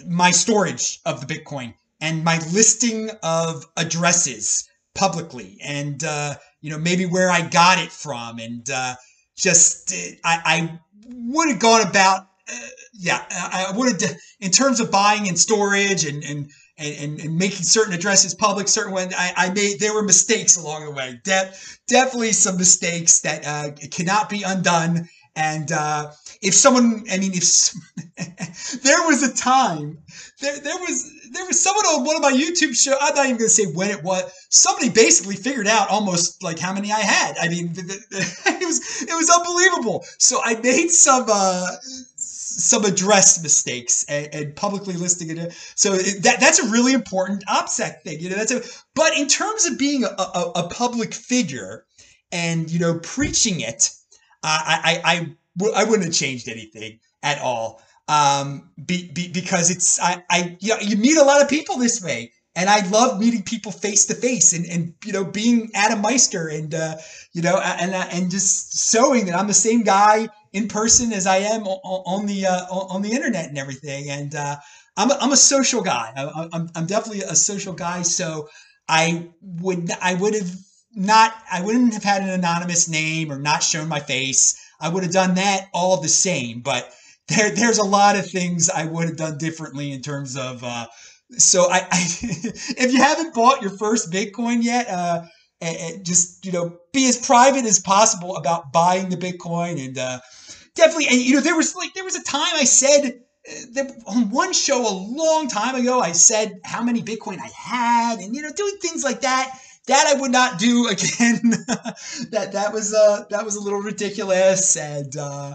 my storage of the Bitcoin and my listing of addresses publicly and uh, you know maybe where I got it from and uh, just I, I would have gone about uh, yeah I would have in terms of buying and storage and and and, and, making certain addresses public, certain ones I, I made, there were mistakes along the way. De- definitely some mistakes that uh, cannot be undone. And uh, if someone, I mean, if there was a time, there there was there was someone on one of my YouTube show. I'm not even going to say when it was. Somebody basically figured out almost like how many I had. I mean, it was it was unbelievable. So I made some uh, some address mistakes and, and publicly listing it. So that that's a really important OPSEC thing. You know, that's a. But in terms of being a, a, a public figure and you know preaching it, I I I, I wouldn't have changed anything at all. Um, be, be, because it's I, I you, know, you meet a lot of people this way, and I love meeting people face to face, and and you know being Adam Meister, and uh, you know and and just showing that I'm the same guy in person as I am on, on the uh, on the internet and everything, and uh, I'm a, I'm a social guy. I, I'm I'm definitely a social guy, so I would I would have not I wouldn't have had an anonymous name or not shown my face. I would have done that all the same, but there, there's a lot of things I would have done differently in terms of. Uh, so I, I if you haven't bought your first Bitcoin yet, uh, and, just you know, be as private as possible about buying the Bitcoin, and uh, definitely, and you know, there was like there was a time I said. Uh, that on one show a long time ago, I said how many Bitcoin I had, and you know, doing things like that that I would not do again. that that was uh that was a little ridiculous, and uh,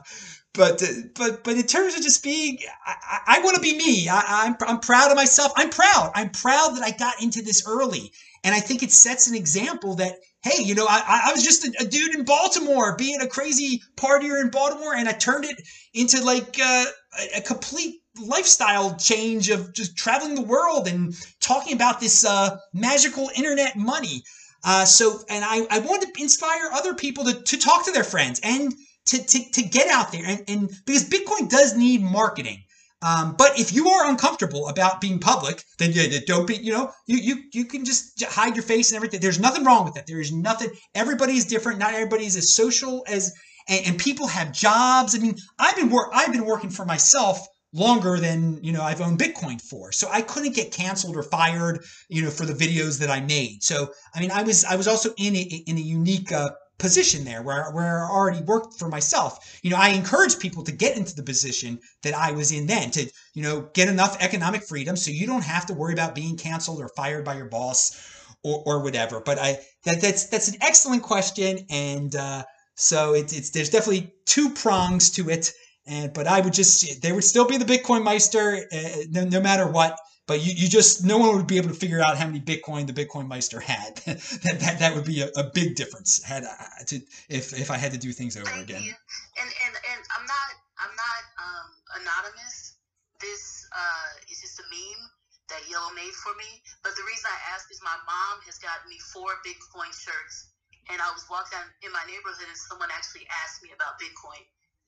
but uh, but but in terms of just being, I, I, want to be me. I, I'm I'm proud of myself. I'm proud. I'm proud that I got into this early, and I think it sets an example that hey, you know, I, I was just a, a dude in Baltimore being a crazy partier in Baltimore, and I turned it into like uh, a, a complete lifestyle change of just traveling the world and talking about this uh, magical internet money. Uh, so, and I, I wanted to inspire other people to, to talk to their friends and to, to, to get out there. And, and because Bitcoin does need marketing. Um, but if you are uncomfortable about being public, then yeah, don't be, you know, you, you, you can just hide your face and everything. There's nothing wrong with that. There is nothing, everybody is different. Not everybody is as social as, and, and people have jobs. I mean, I've been work, I've been working for myself longer than you know I've owned Bitcoin for. So I couldn't get canceled or fired, you know, for the videos that I made. So I mean, I was I was also in a in a unique uh, position there where where I already worked for myself. You know, I encourage people to get into the position that I was in then to you know get enough economic freedom so you don't have to worry about being canceled or fired by your boss or, or whatever. But I that that's that's an excellent question and. Uh, so it's, it's there's definitely two prongs to it, and but I would just they would still be the Bitcoin Meister uh, no, no matter what. But you, you just no one would be able to figure out how many Bitcoin the Bitcoin Meister had. that, that that would be a, a big difference had I, to if if I had to do things over Thank again. you. And and and I'm not I'm not um, anonymous. This uh, is just a meme that Yellow made for me. But the reason I ask is my mom has gotten me four Bitcoin shirts, and I was walking down in my neighborhood and someone actually asked me about Bitcoin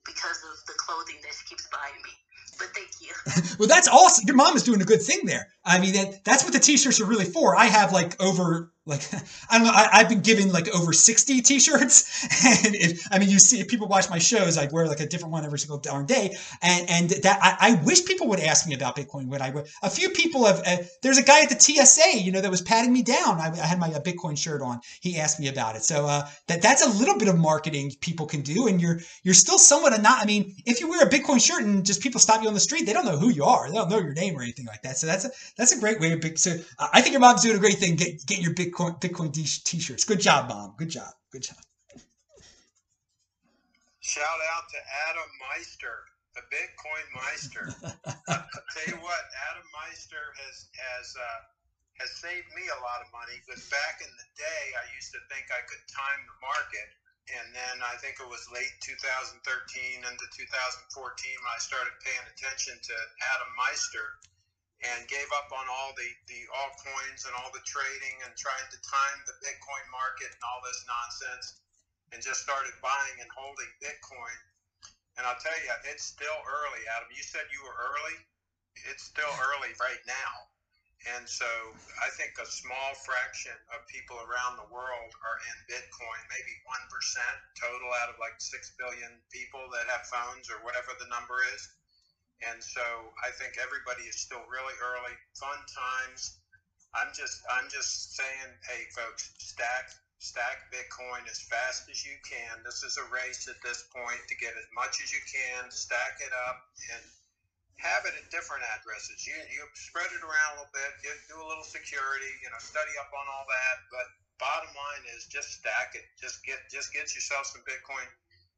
because of the clothing that she keeps buying me. But thank you. well, that's awesome. Your mom is doing a good thing there. I mean, that, that's what the t-shirts are really for. I have like over like I don't know. I, have been given like over sixty T-shirts, and if, I mean, you see, if people watch my shows, I wear like a different one every single darn day, and and that I, I wish people would ask me about Bitcoin. What I. A few people have. Uh, there's a guy at the TSA, you know, that was patting me down. I, I had my uh, Bitcoin shirt on. He asked me about it. So uh, that that's a little bit of marketing people can do, and you're you're still somewhat a not. I mean, if you wear a Bitcoin shirt and just people stop you on the street, they don't know who you are. They don't know your name or anything like that. So that's a that's a great way to. Big, so I think your mom's doing a great thing. Get get your Bitcoin Bitcoin t-shirts. Good job, mom. Good job. Good job. Shout out to Adam Meister, the Bitcoin Meister. I'll tell you what, Adam Meister has has uh, has saved me a lot of money because back in the day, I used to think I could time the market, and then I think it was late 2013 into 2014 I started paying attention to Adam Meister and gave up on all the, the altcoins and all the trading and trying to time the Bitcoin market and all this nonsense and just started buying and holding Bitcoin. And I'll tell you, it's still early, Adam. You said you were early. It's still early right now. And so I think a small fraction of people around the world are in Bitcoin, maybe 1% total out of like 6 billion people that have phones or whatever the number is. And so I think everybody is still really early, fun times. I'm just I'm just saying, hey folks, stack stack Bitcoin as fast as you can. This is a race at this point to get as much as you can, stack it up and have it at different addresses. You you spread it around a little bit, get, do a little security, you know, study up on all that. But bottom line is just stack it. Just get just get yourself some Bitcoin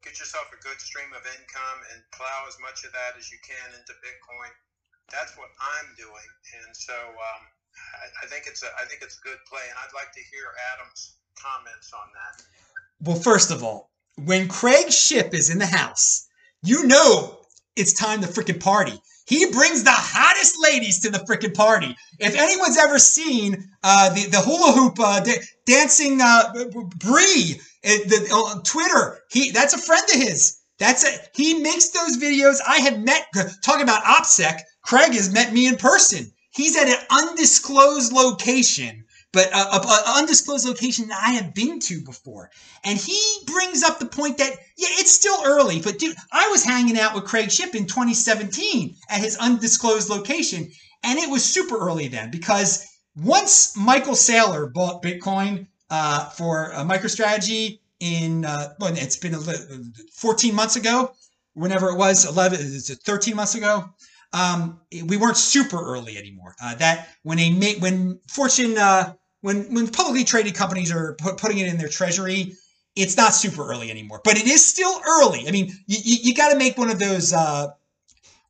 get yourself a good stream of income and plow as much of that as you can into Bitcoin. That's what I'm doing, and so um, I, I, think it's a I think it's a good play, and I'd like to hear Adam's comments on that. Well, first of all, when Craig Shipp is in the house, you know it's time to freaking party. He brings the hottest ladies to the freaking party. If anyone's ever seen uh, the the hula hoop uh, da- dancing uh, Brie the, on Twitter. He that's a friend of his. That's it. He makes those videos. I have met talking about OPSEC. Craig has met me in person. He's at an undisclosed location, but an undisclosed location that I have been to before. And he brings up the point that yeah, it's still early, but dude, I was hanging out with Craig Shipp in 2017 at his undisclosed location, and it was super early then because once Michael Saylor bought Bitcoin uh, for a MicroStrategy in, uh, well, it's been 14 months ago, whenever it was, 11, 13 months ago. Um, we weren't super early anymore. Uh, that when a when Fortune uh, when when publicly traded companies are put, putting it in their treasury, it's not super early anymore, but it is still early. I mean, you, you, you got to make one of those uh,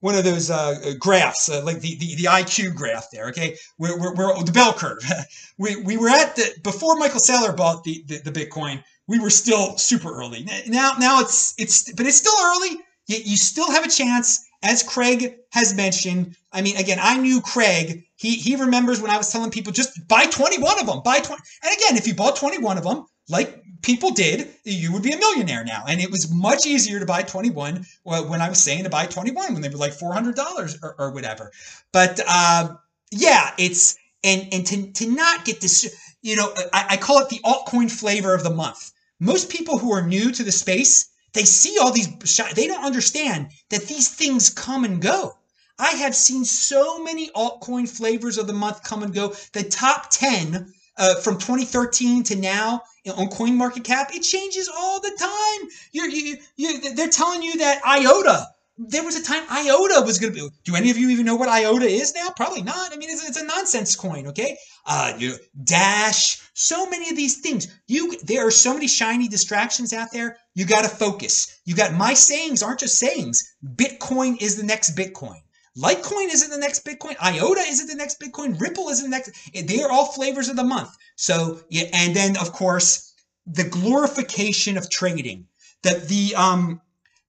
one of those uh, graphs, uh, like the, the, the IQ graph there. Okay, we're, we're, we're the bell curve. we, we were at the before Michael Saylor bought the, the, the Bitcoin. We were still super early. Now now it's it's but it's still early. You, you still have a chance, as Craig has mentioned. I mean, again, I knew Craig. He he remembers when I was telling people just buy twenty one of them. Buy twenty. And again, if you bought twenty one of them, like people did, you would be a millionaire now. And it was much easier to buy 21 when I was saying to buy 21 when they were like $400 or, or whatever. But uh, yeah, it's, and, and to, to not get this, you know, I, I call it the altcoin flavor of the month. Most people who are new to the space, they see all these, they don't understand that these things come and go. I have seen so many altcoin flavors of the month come and go. The top 10 uh, from 2013 to now on CoinMarketCap it changes all the time you're, you, you, they're telling you that iota there was a time iota was going to be do any of you even know what iota is now probably not i mean it's, it's a nonsense coin okay uh you dash so many of these things you there are so many shiny distractions out there you got to focus you got my sayings aren't just sayings bitcoin is the next bitcoin Litecoin isn't the next Bitcoin. IOTA isn't the next Bitcoin. Ripple isn't the next. They are all flavors of the month. So yeah, and then of course the glorification of trading. That the um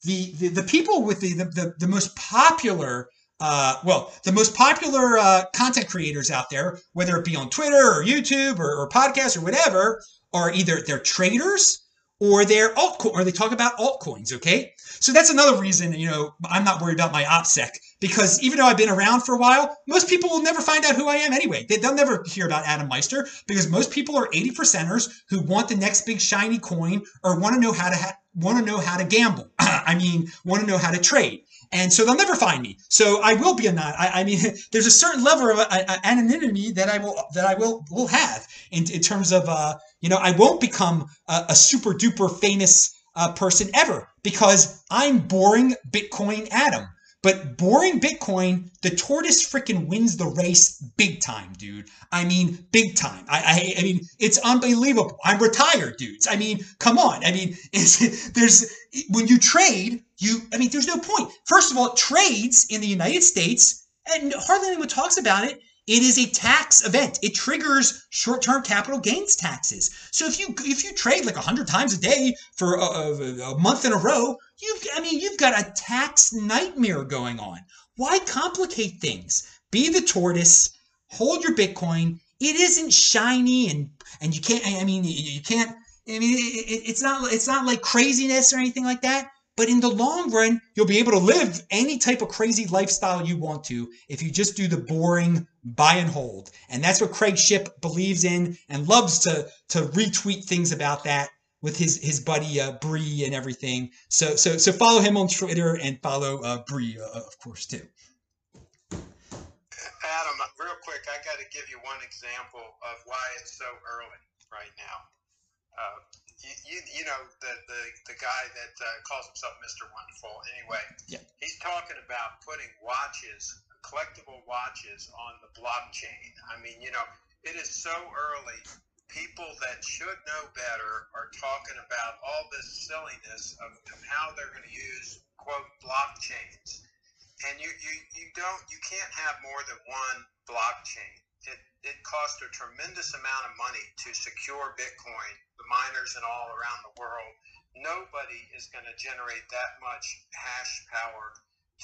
the the, the people with the, the the, most popular uh, well, the most popular uh, content creators out there, whether it be on Twitter or YouTube or, or podcasts or whatever, are either they're traders or they're altcoin or they talk about altcoins. Okay, so that's another reason you know I'm not worried about my OPSEC because even though I've been around for a while, most people will never find out who I am anyway. They, will never hear about Adam Meister because most people are 80 percenters who want the next big shiny coin or want to know how to ha- want to know how to gamble. I mean, want to know how to trade. And so they'll never find me. So I will be a non. I, I mean, there's a certain level of uh, uh, anonymity that I will that I will will have in, in terms of uh, you know I won't become a, a super duper famous uh, person ever because I'm boring Bitcoin Adam. But boring Bitcoin, the tortoise freaking wins the race big time, dude. I mean, big time. I, I, I mean, it's unbelievable. I'm retired, dudes. I mean, come on. I mean, there's when you trade, you. I mean, there's no point. First of all, trades in the United States, and hardly anyone talks about it. It is a tax event. It triggers short-term capital gains taxes. So if you if you trade like hundred times a day for a, a, a month in a row, you've I mean you've got a tax nightmare going on. Why complicate things? Be the tortoise. Hold your Bitcoin. It isn't shiny and and you can't. I mean you can't. I mean it, it's not it's not like craziness or anything like that. But in the long run, you'll be able to live any type of crazy lifestyle you want to if you just do the boring buy and hold. And that's what Craig Shipp believes in and loves to to retweet things about that with his his buddy uh, Bree and everything. So so so follow him on Twitter and follow uh, Bree uh, of course too. Adam, real quick, I got to give you one example of why it's so early right now. Uh, you, you, you know the, the the guy that uh, calls himself Mr. Wonderful. Anyway, yeah. he's talking about putting watches, collectible watches, on the blockchain. I mean, you know, it is so early. People that should know better are talking about all this silliness of, of how they're going to use quote blockchains, and you, you you don't you can't have more than one blockchain it, it costs a tremendous amount of money to secure Bitcoin, the miners and all around the world. Nobody is going to generate that much hash power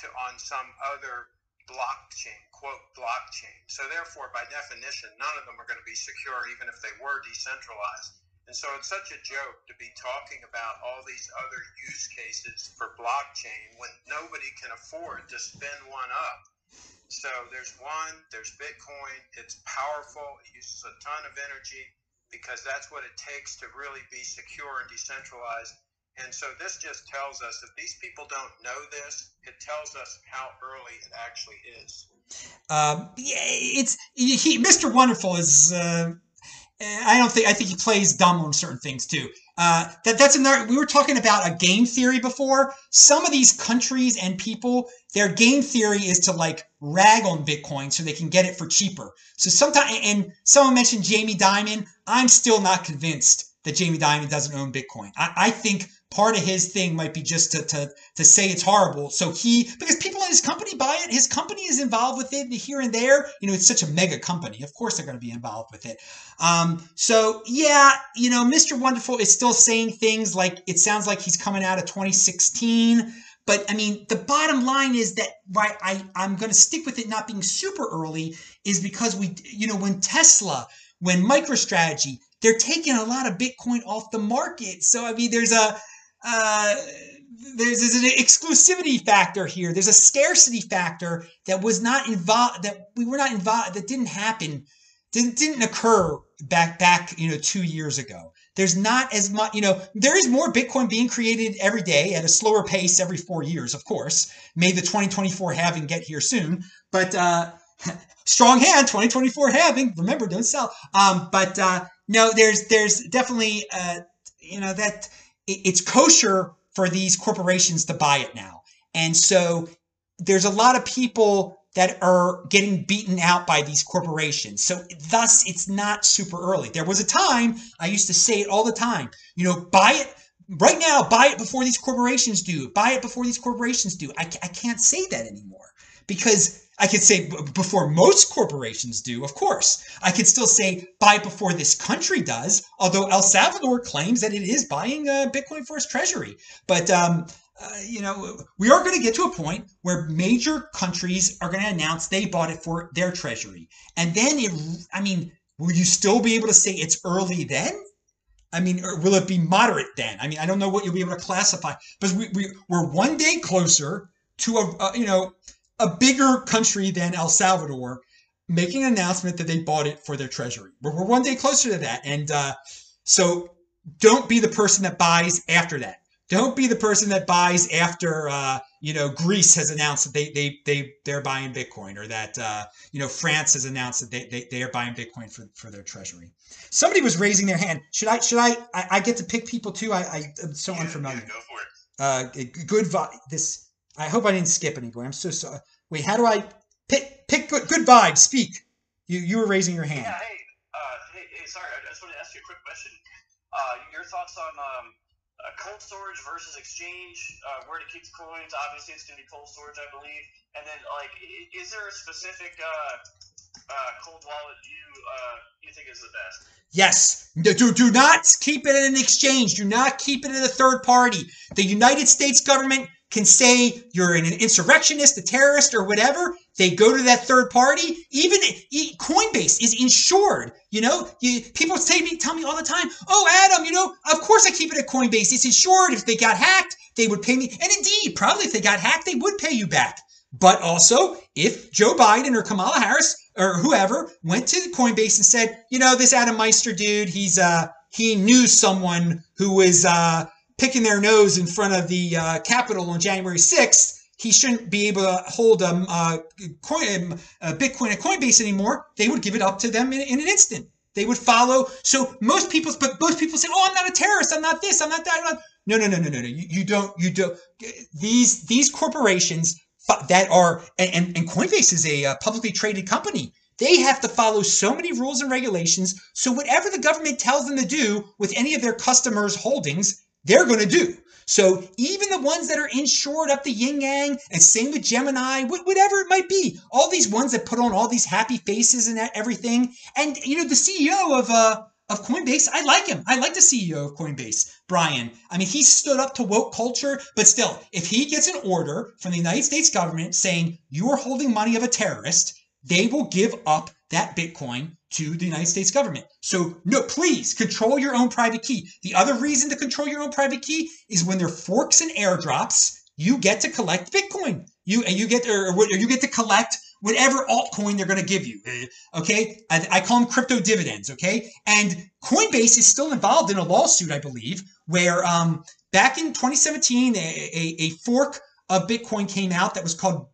to on some other blockchain, quote blockchain. So therefore, by definition, none of them are going to be secure, even if they were decentralized. And so it's such a joke to be talking about all these other use cases for blockchain when nobody can afford to spin one up so there's one, there's Bitcoin. It's powerful. It uses a ton of energy because that's what it takes to really be secure and decentralized. And so this just tells us if these people don't know this, it tells us how early it actually is. Um, yeah, it's he, Mr. Wonderful is. Uh, I don't think I think he plays dumb on certain things too. Uh, that that's another. We were talking about a game theory before. Some of these countries and people, their game theory is to like rag on Bitcoin so they can get it for cheaper. So sometimes, and someone mentioned Jamie Dimon. I'm still not convinced that Jamie Dimon doesn't own Bitcoin. I, I think part of his thing might be just to, to to say it's horrible. So he because people in his company buy it, his company is involved with it here and there. You know, it's such a mega company. Of course they're going to be involved with it. Um, so yeah, you know, Mr. Wonderful is still saying things like it sounds like he's coming out of 2016. But I mean, the bottom line is that why I, I'm going to stick with it not being super early is because we, you know, when Tesla, when MicroStrategy, they're taking a lot of Bitcoin off the market. So I mean, there's a uh, there's, there's, an exclusivity factor here. There's a scarcity factor that was not involved, that we were not involved, that didn't happen, didn't didn't occur back back you know two years ago. There's not as much, you know, there is more Bitcoin being created every day at a slower pace every four years, of course. May the 2024 halving get here soon, but uh, strong hand 2024 halving. Remember, don't sell. Um, but uh, no, there's there's definitely uh, you know that it's kosher for these corporations to buy it now. And so there's a lot of people that are getting beaten out by these corporations. So thus it's not super early. There was a time I used to say it all the time, you know, buy it right now, buy it before these corporations do. Buy it before these corporations do. I, I can't say that anymore because I could say before most corporations do, of course. I could still say buy before this country does, although El Salvador claims that it is buying a Bitcoin for its treasury. But, um, uh, you know, we are going to get to a point where major countries are going to announce they bought it for their treasury. And then, it, I mean, will you still be able to say it's early then? I mean, or will it be moderate then? I mean, I don't know what you'll be able to classify, but we, we, we're one day closer to a, a you know, a bigger country than El Salvador making an announcement that they bought it for their treasury. We're, we're one day closer to that. And uh, so don't be the person that buys after that. Don't be the person that buys after uh, you know Greece has announced that they they they they're buying Bitcoin, or that uh, you know France has announced that they, they they are buying Bitcoin for, for their treasury. Somebody was raising their hand. Should I should I I, I get to pick people too? I, I am so Yeah, unfamiliar. yeah, go for it. Uh, good vibe. This I hope I didn't skip anywhere. I'm so sorry. Wait, how do I pick pick good, good vibes? Speak. You you were raising your hand. Yeah, hey, uh, hey, hey, sorry, I just wanted to ask you a quick question. Uh, your thoughts on um, uh, cold storage versus exchange? Uh, where to keep the coins? Obviously, it's going to be cold storage, I believe. And then, like, is there a specific uh, uh, cold wallet you uh, you think is the best? Yes. Do, do not keep it in an exchange. Do not keep it in a third party. The United States government can say you're an insurrectionist, a terrorist, or whatever. They go to that third party. Even Coinbase is insured. You know, you, people say me, tell me all the time, "Oh, Adam, you know, of course I keep it at Coinbase. It's insured. If they got hacked, they would pay me." And indeed, probably if they got hacked, they would pay you back. But also, if Joe Biden or Kamala Harris or whoever went to Coinbase and said, you know, this Adam Meister dude, he's uh he knew someone who was uh picking their nose in front of the uh, Capitol on January 6th, he shouldn't be able to hold a, uh, coin, uh, Bitcoin at Coinbase anymore. They would give it up to them in, in an instant. They would follow. So most people, but most people say, "Oh, I'm not a terrorist. I'm not this. I'm not that." I'm not. No, no, no, no, no, no. You, you don't. You don't. These these corporations that are and, and, and Coinbase is a uh, publicly traded company. They have to follow so many rules and regulations. So whatever the government tells them to do with any of their customers' holdings, they're going to do. So even the ones that are insured up the yin yang, and same with Gemini, wh- whatever it might be, all these ones that put on all these happy faces and everything, and you know the CEO of uh of Coinbase, I like him. I like the CEO of Coinbase, Brian. I mean, he stood up to woke culture, but still, if he gets an order from the United States government saying you are holding money of a terrorist, they will give up that Bitcoin to the United States government. So, no, please control your own private key. The other reason to control your own private key is when there are forks and airdrops, you get to collect Bitcoin. You and you get or, or you get to collect whatever altcoin they're going to give you. uh, Okay, I, I call them crypto dividends. Okay, and Coinbase is still involved in a lawsuit, I believe, where um, back in 2017, a, a, a fork of Bitcoin came out that was called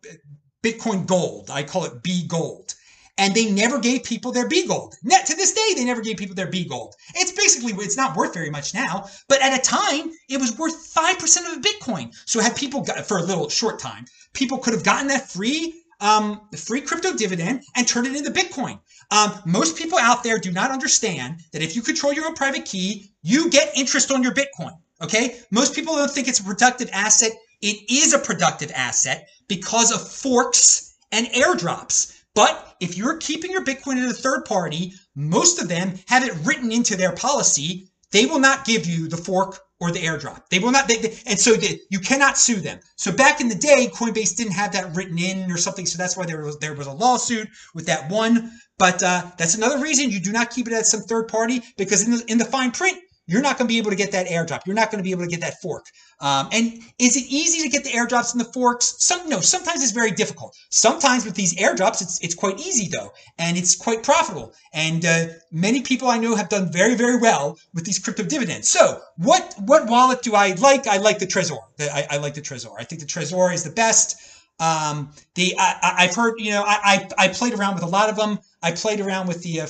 Bitcoin Gold. I call it B Gold. And they never gave people their B Gold. Net to this day, they never gave people their B Gold. It's basically, it's not worth very much now, but at a time, it was worth 5% of a Bitcoin. So had people got, for a little short time, people could have gotten that free, um, free crypto dividend and turned it into Bitcoin. Um, most people out there do not understand that if you control your own private key, you get interest on your Bitcoin. Okay. Most people don't think it's a productive asset. It is a productive asset because of forks and airdrops. But if you're keeping your Bitcoin in a third party, most of them have it written into their policy. They will not give you the fork or the airdrop. They will not, they, they- and so you cannot sue them. So back in the day, Coinbase didn't have that written in or something. So that's why there was there was a lawsuit with that one. But uh, that's another reason you do not keep it at some third party because in the in the fine print, you're not going to be able to get that airdrop. You're not going to be able to get that fork. Um, and is it easy to get the airdrops and the forks? Some no. Sometimes it's very difficult. Sometimes with these airdrops, it's it's quite easy though, and it's quite profitable. And uh, many people I know have done very very well with these crypto dividends. So what what wallet do I like? I like the Trezor. I, I like the Trezor. I think the Trezor is the best. Um, the I, I've heard you know I, I I played around with a lot of them. I played around with the, uh,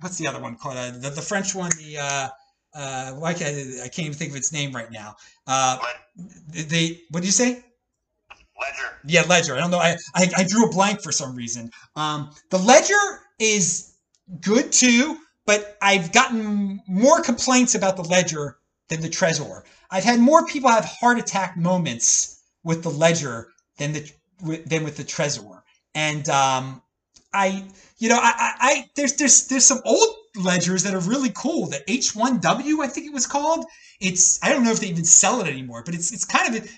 what's the other one called uh, the, the French one the uh, why can't I, I can't even think of its name right now. Uh, the, the what did you say? Ledger. Yeah, Ledger. I don't know. I, I I drew a blank for some reason. Um, the Ledger is good too, but I've gotten more complaints about the Ledger than the Trezor. I've had more people have heart attack moments with the Ledger than the with- than with the Trezor, and um, I you know I, I, I there's there's there's some old ledgers that are really cool. The H1W I think it was called. It's I don't know if they even sell it anymore, but it's it's kind of a,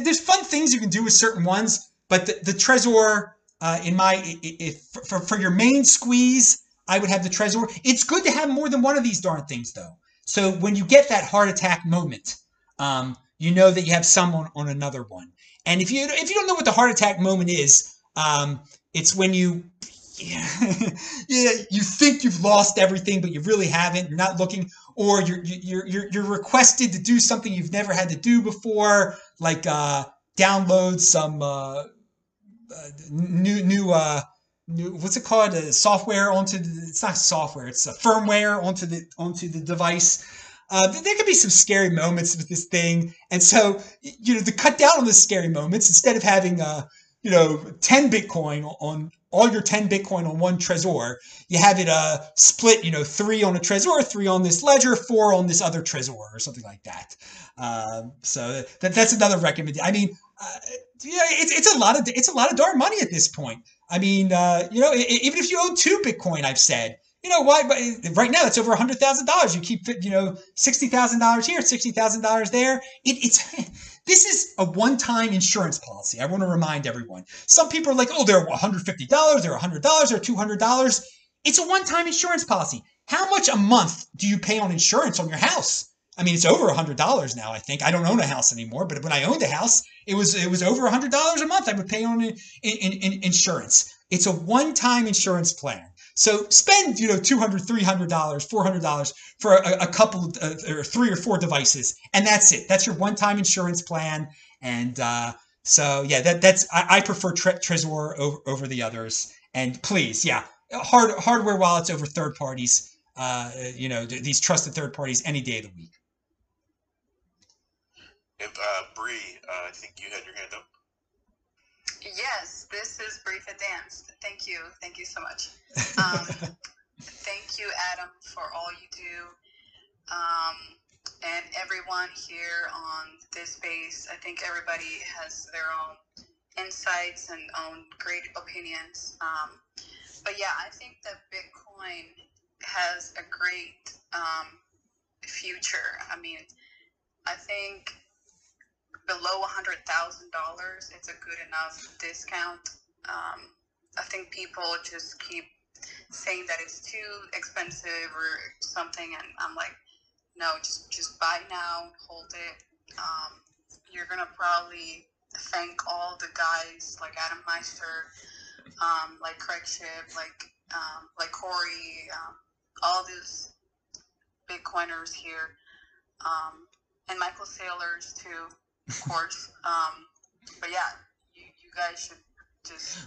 there's fun things you can do with certain ones, but the, the Trezor, uh, in my, if for, for your main squeeze, I would have the Trezor. It's good to have more than one of these darn things, though. So when you get that heart attack moment, um, you know that you have someone on another one. And if you if you don't know what the heart attack moment is, um, it's when you yeah, you think you've lost everything, but you really haven't. You're not looking, or you're you're you're you're requested to do something you've never had to do before, like uh, download some uh, uh, new new uh, new what's it called? Uh, software onto the, it's not software, it's a firmware onto the onto the device. Uh, there there could be some scary moments with this thing, and so you know to cut down on the scary moments, instead of having uh, you know 10 Bitcoin on all your 10 Bitcoin on one Trezor, you have it uh split, you know, three on a Trezor, three on this ledger, four on this other Trezor, or something like that. Um, so that, that's another recommendation. I mean, uh, yeah, it's, it's a lot of it's a lot of darn money at this point. I mean, uh, you know, even if you own two Bitcoin, I've said, you know, why? But right now, it's over hundred thousand dollars. You keep, you know, sixty thousand dollars here, sixty thousand dollars there. It, it's this is a one-time insurance policy. I want to remind everyone. Some people are like, oh, they're one hundred fifty dollars, they're hundred dollars, they're two hundred dollars. It's a one-time insurance policy. How much a month do you pay on insurance on your house? I mean, it's over a hundred dollars now. I think I don't own a house anymore, but when I owned a house, it was it was over a hundred dollars a month. I would pay on in, in, in insurance. It's a one-time insurance plan. So spend you know two hundred, three hundred dollars, four hundred dollars for a, a couple of, uh, or three or four devices, and that's it. That's your one-time insurance plan. And uh, so yeah, that that's I, I prefer Tre- Trezor over, over the others. And please, yeah, hard hardware wallets over third parties. Uh, you know th- these trusted third parties any day of the week. Uh, Bree, uh, I think you had your hand up. Yes, this is Brief Advanced. Thank you. Thank you so much. Um, thank you, Adam, for all you do. Um, and everyone here on this space. I think everybody has their own insights and own great opinions. Um, but yeah, I think that Bitcoin has a great um, future. I mean, I think below $100,000, it's a good enough discount. Um, I think people just keep saying that it's too expensive or something, and I'm like, no, just just buy now, hold it. Um, you're gonna probably thank all the guys like Adam Meister, um, like Craig Shipp, like um, like Corey, um, all these Bitcoiners here, um, and Michael Saylors too, of course. Um, but yeah, you, you guys should just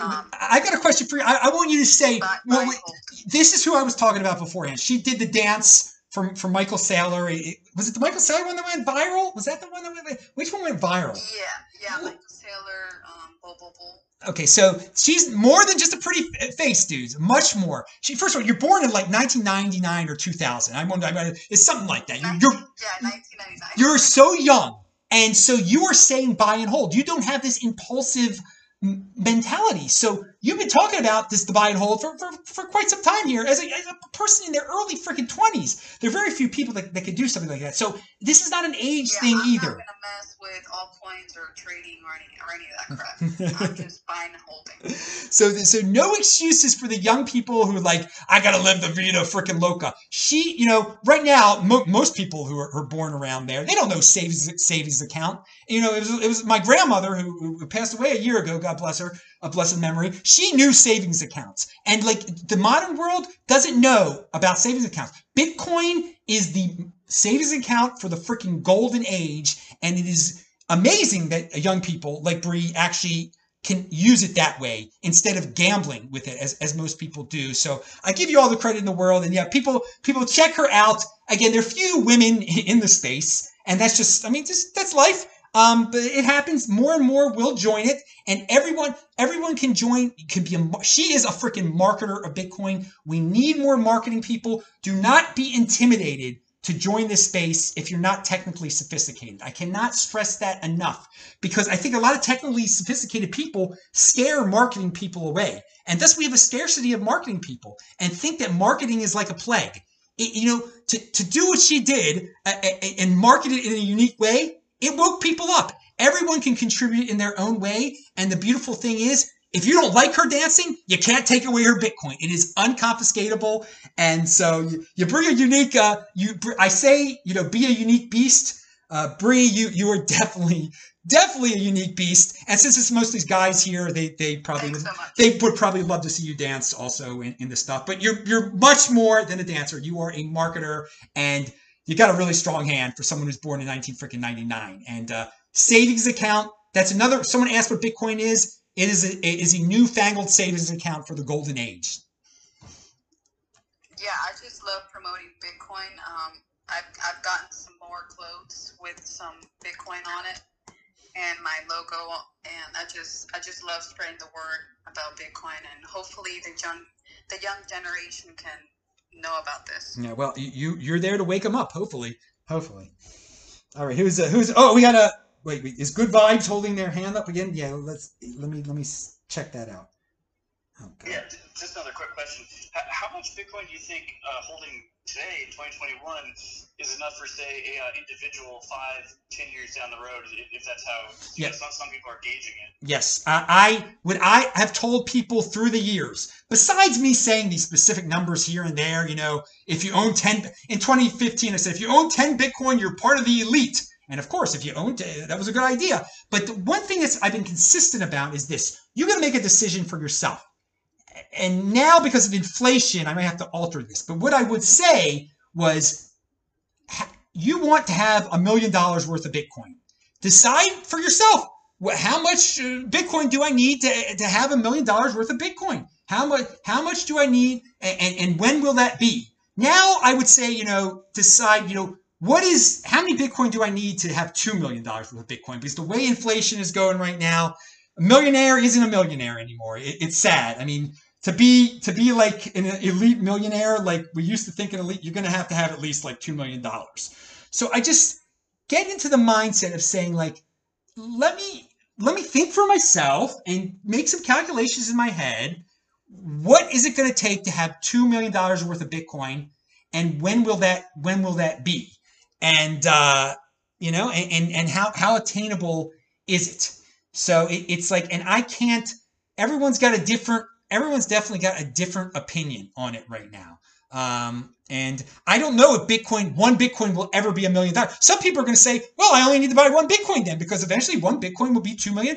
um, I got a question for you. I, I want you to say, buy, well, wait, this is who I was talking about beforehand. She did the dance from from Michael Saylor. It- was it the Michael Saylor one that went viral? Was that the one that went? Which one went viral? Yeah, yeah, Michael Saylor, um, Bull Bull Bull. Okay, so she's more than just a pretty face, dudes. Much more. She first of all, you're born in like 1999 or 2000. I'm wondering, it's something like that. You're, you're yeah, 1999. you're so young, and so you are saying buy and hold. You don't have this impulsive mentality. So you've been talking about this the buy and hold for, for, for quite some time here. As a, as a person in their early freaking 20s, there are very few people that, that could do something like that. So this is not an age yeah, thing I'm either. not gonna mess with all coins or trading or any or any of that crap. I'm just buying and holding. So, so no excuses for the young people who are like, I gotta live the vida freaking loca. She, you know, right now, mo- most people who are, are born around there, they don't know savings savings account. You know, it was it was my grandmother who, who passed away a year ago. God bless her, a blessed memory. She knew savings accounts, and like the modern world doesn't know about savings accounts. Bitcoin is the savings account for the freaking golden age, and it is amazing that young people like Bree actually can use it that way instead of gambling with it as, as most people do. So I give you all the credit in the world. And yeah, people people check her out. Again, there are few women in the space, and that's just I mean, just that's life. Um, but it happens. More and more will join it, and everyone everyone can join. Can be a she is a freaking marketer of Bitcoin. We need more marketing people. Do not be intimidated to join this space if you're not technically sophisticated. I cannot stress that enough because I think a lot of technically sophisticated people scare marketing people away. And thus we have a scarcity of marketing people and think that marketing is like a plague. It- you know, to, to do what she did uh, uh, and market it in a unique way, it woke people up. Everyone can contribute in their own way. And the beautiful thing is, if you don't like her dancing, you can't take away her Bitcoin. It is unconfiscatable. And so you, you bring a unique, uh, you, I say, you know, be a unique beast. Uh, Bree, you, you are definitely, definitely a unique beast. And since it's mostly guys here, they, they probably would, so they would probably love to see you dance also in, in this stuff. But you're, you're much more than a dancer. You are a marketer and you got a really strong hand for someone who's born in 19 freaking 99. And, uh, savings account, that's another, someone asked what Bitcoin is. It is a, it is a newfangled savings account for the golden age. Yeah, I just love promoting Bitcoin. Um, I've, I've gotten some more clothes with some Bitcoin on it and my logo, and I just I just love spreading the word about Bitcoin, and hopefully the young the young generation can know about this. Yeah, well, you you- you're there to wake them up. Hopefully, hopefully. All right, who's uh, who's? Oh, we got a wait. wait, Is Good Vibes holding their hand up again? Yeah, let's let me let me check that out. Oh, God. Yeah, just another quick question. H- How much Bitcoin do you think uh, holding today in 2021 is enough for, say, a uh, individual five, ten years down the road, if, that's how Yeah. that's how some people are gauging it? Yes, I, I would. I have told people through the years. Besides me saying these specific numbers here and there, you know, if you own ten in 2015, I said if you own 10 Bitcoin, you're part of the elite. And of course, if you owned it, that was a good idea. But the one thing that's I've been consistent about is this: you got to make a decision for yourself. And now, because of inflation, I may have to alter this. But what I would say was, you want to have a million dollars worth of Bitcoin. Decide for yourself how much uh, Bitcoin do I need to, to have a million dollars worth of Bitcoin? How much how much do I need and, and, and when will that be? Now I would say, you know, decide, you know, what is how many Bitcoin do I need to have two million dollars worth of Bitcoin? Because the way inflation is going right now, a millionaire isn't a millionaire anymore. It, it's sad. I mean, to be to be like an elite millionaire, like we used to think an elite, you're gonna have to have at least like two million dollars. So I just get into the mindset of saying like, let me let me think for myself and make some calculations in my head. What is it going to take to have two million dollars worth of Bitcoin, and when will that when will that be? And uh, you know, and, and and how how attainable is it? So it, it's like, and I can't. Everyone's got a different. Everyone's definitely got a different opinion on it right now. Um, and I don't know if Bitcoin, one Bitcoin will ever be a million dollars. Some people are going to say, well, I only need to buy one Bitcoin then because eventually one Bitcoin will be $2 million.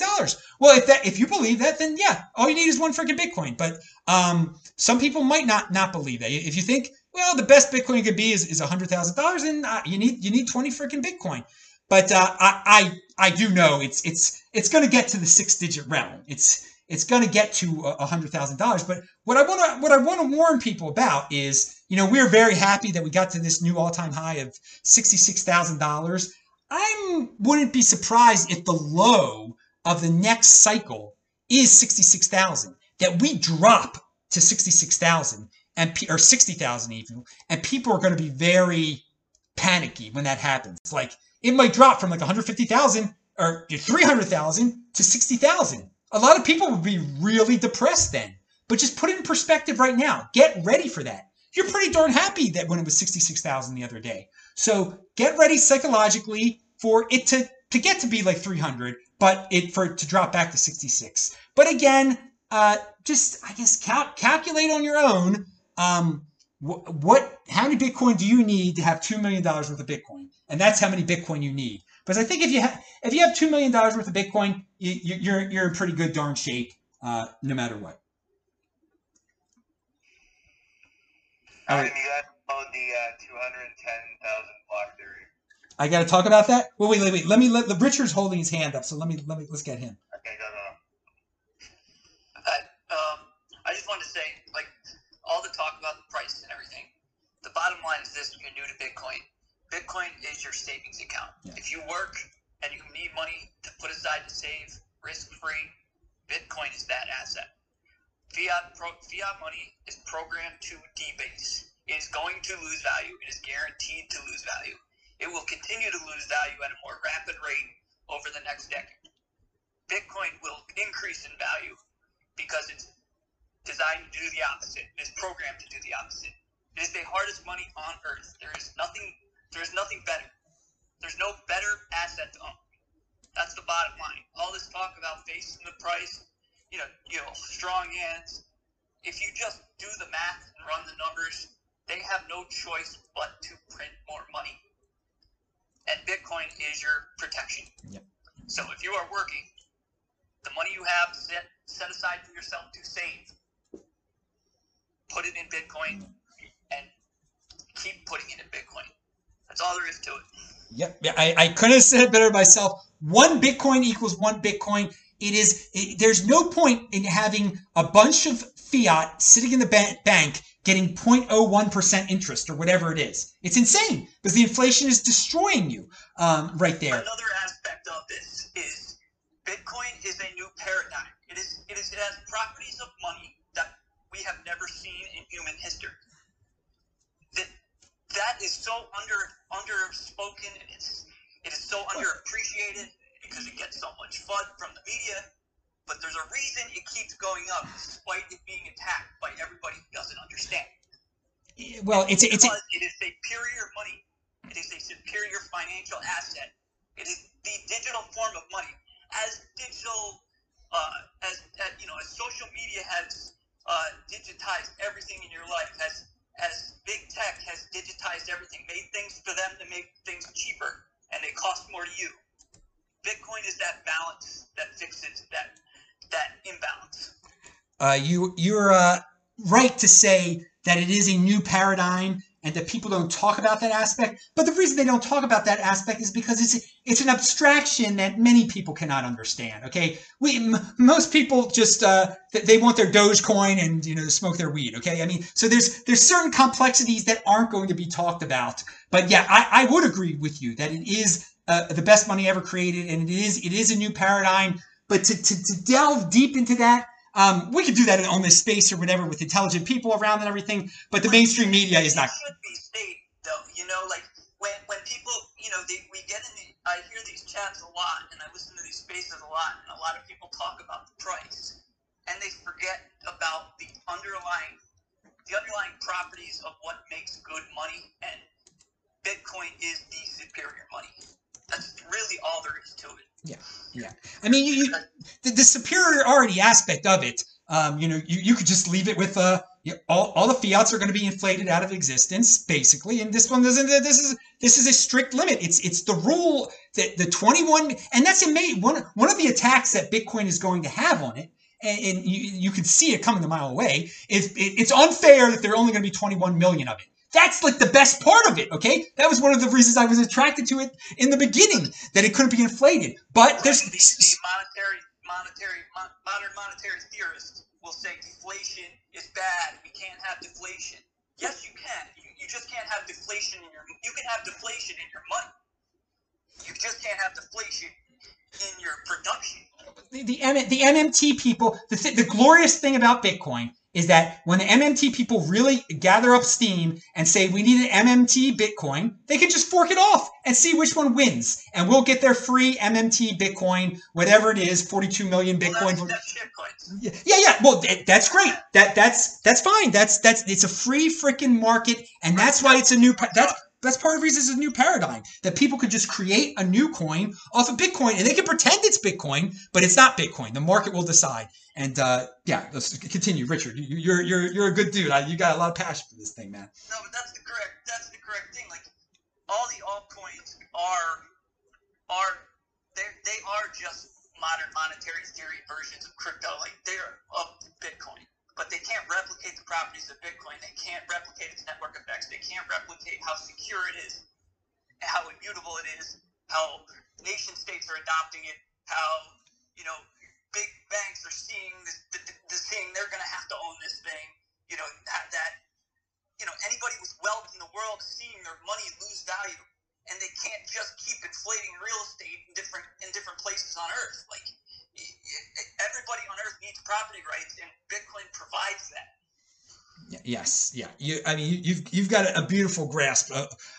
Well, if that, if you believe that, then yeah, all you need is one freaking Bitcoin. But, um, some people might not, not believe that. If you think, well, the best Bitcoin could be is, is $100,000 and uh, you need, you need 20 freaking Bitcoin. But, uh, I, I, I do know it's, it's, it's going to get to the six digit realm. It's, it's going to get to a hundred thousand dollars. But what I want to what I want to warn people about is, you know, we're very happy that we got to this new all time high of sixty six thousand dollars. I wouldn't be surprised if the low of the next cycle is 66,000. That we drop to 66,000 and or 60,000 even, and people are going to be very panicky when that happens. Like it might drop from like 150,000 or 300,000 to 60,000. A lot of people would be really depressed then. But just put it in perspective right now. Get ready for that. You're pretty darn happy that when it was 66,000 the other day. So get ready psychologically for it to to get to be like 300, but it for it to drop back to 66. But again, uh, just I guess cal- calculate on your own. Um, wh- what how many Bitcoin do you need to have two million dollars worth of Bitcoin? And that's how many Bitcoin you need. Because I think if you ha- if you have two million dollars worth of Bitcoin, you, you, you're you're in pretty good darn shape, uh, no matter what. All right. You guys know the uh, 210,000 block theory. I got to talk about that. Wait, wait, wait, wait. Let me let the Richard's holding his hand up, so let me let me let's get him. Okay, go, go. I, um, I just wanted to say, like, all the talk about the price and everything. The bottom line is this: when you're new to Bitcoin, Bitcoin is your savings account. Yeah. If you work and you need money to put aside to save, risk-free, Bitcoin is that asset. Fiat pro, fiat money is programmed to debase. It is going to lose value. It is guaranteed to lose value. It will continue to lose value at a more rapid rate over the next decade. Bitcoin will increase in value because it's designed to do the opposite. It is programmed to do the opposite. It is the hardest money on earth. There is nothing. There is nothing better. There's no better asset to own. That's the bottom line. All this talk about facing the price, you know, you know, strong hands. If you just do the math and run the numbers, they have no choice but to print more money. And Bitcoin is your protection. Yep. So if you are working, the money you have set set aside for yourself to save, put it in Bitcoin, and keep putting it in Bitcoin. That's all there is to it. Yep. Yeah, I, I couldn't have said it better myself. One Bitcoin equals one Bitcoin. It is. It, there's no point in having a bunch of fiat sitting in the ba- bank getting 0.01% interest or whatever it is. It's insane because the inflation is destroying you um, right there. Another aspect of this is Bitcoin is a new paradigm. It is. It is. It has properties of money that we have never seen in human history. That is so under underspoken and it's it is so underappreciated because it gets so much FUD from the media. But there's a reason it keeps going up despite it being attacked by everybody who doesn't understand. Well, it's it's a, it is superior money. It is a superior financial asset. It is the digital form of money. As digital, uh, as, as you know, as social media has uh, digitized everything in your life, as as big tech has digitized everything, made things for them to make things cheaper, and they cost more to you. Bitcoin is that balance that fixes that that imbalance. uh, you you're uh, right to say that it is a new paradigm and that people don't talk about that aspect. But the reason they don't talk about that aspect is because it's it's an abstraction that many people cannot understand. Okay, we m- most people just uh, th- they want their Dogecoin and you know smoke their weed. Okay, I mean so there's there's certain complexities that aren't going to be talked about. But yeah, I, I would agree with you that it is uh, the best money ever created, and it is it is a new paradigm. But to, to, to delve deep into that, um, we could do that in on this space or whatever with intelligent people around and everything. But the mainstream media is not. Should be state though. You know, like when when people, you know, they, we get in. The, I hear these chats a lot, and I listen to these spaces a lot, and a lot of people talk about the price, and they forget about the underlying the underlying properties of what makes good money, and Bitcoin is the superior money. That's really all there is to it. Yeah, yeah. I mean, you, you the, the superiority aspect of it. Um, you know, you, you could just leave it with uh, you all, all the fiats are going to be inflated out of existence, basically, and this one doesn't. This is this is a strict limit. It's it's the rule that the twenty one, and that's amazing. One one of the attacks that Bitcoin is going to have on it, and, you you can see it coming a mile away. Is it, it's unfair that there are only going to be twenty one million of it. That's like the best part of it, okay? That was one of the reasons I was attracted to it in the beginning, that it couldn't be inflated. But there's the, the monetary monetary mon, modern monetary theorists will say deflation is bad. We can't have deflation. Yes, you can. You, you just can't have deflation in your. You can have deflation in your money. You just can't have deflation in your production. the the, M- the MMT people, the th- the glorious thing about Bitcoin is that when the MMT people really gather up steam and say we need an MMT Bitcoin, they can just fork it off and see which one wins, and we'll get their free MMT Bitcoin, whatever it is, 42 million Well, Bitcoin. that's, that's. Yeah, yeah. Well, th- that's great. That that's that's fine. That's that's it's a free freaking market, and that's why it's a new. That's that's part of the reason it's a new paradigm that people could just create a new coin off of Bitcoin, and they can pretend it's Bitcoin, but it's not Bitcoin. The market will decide. And uh, yeah, let's continue, Richard. You, you're you're you're a good dude. I, you got a lot of passion for this thing, man. No, but that's the correct. That's the correct thing. Like all the altcoins are are they they are just modern monetary theory versions of crypto. Like they're of Bitcoin, but they can't replicate the properties of Bitcoin. They can't replicate its network effects. They can't replicate how secure it is, how immutable it is, how nation states are adopting it, how you know big banks are seeing this, the, the they're going to have to own this thing. You know that, that you know anybody with wealth in the world seeing their money lose value, and they can't just keep inflating real estate in different in different places on Earth. Like everybody on Earth needs property rights, and Bitcoin provides that. Yes, yeah. You, I mean, you, you've you've got a beautiful grasp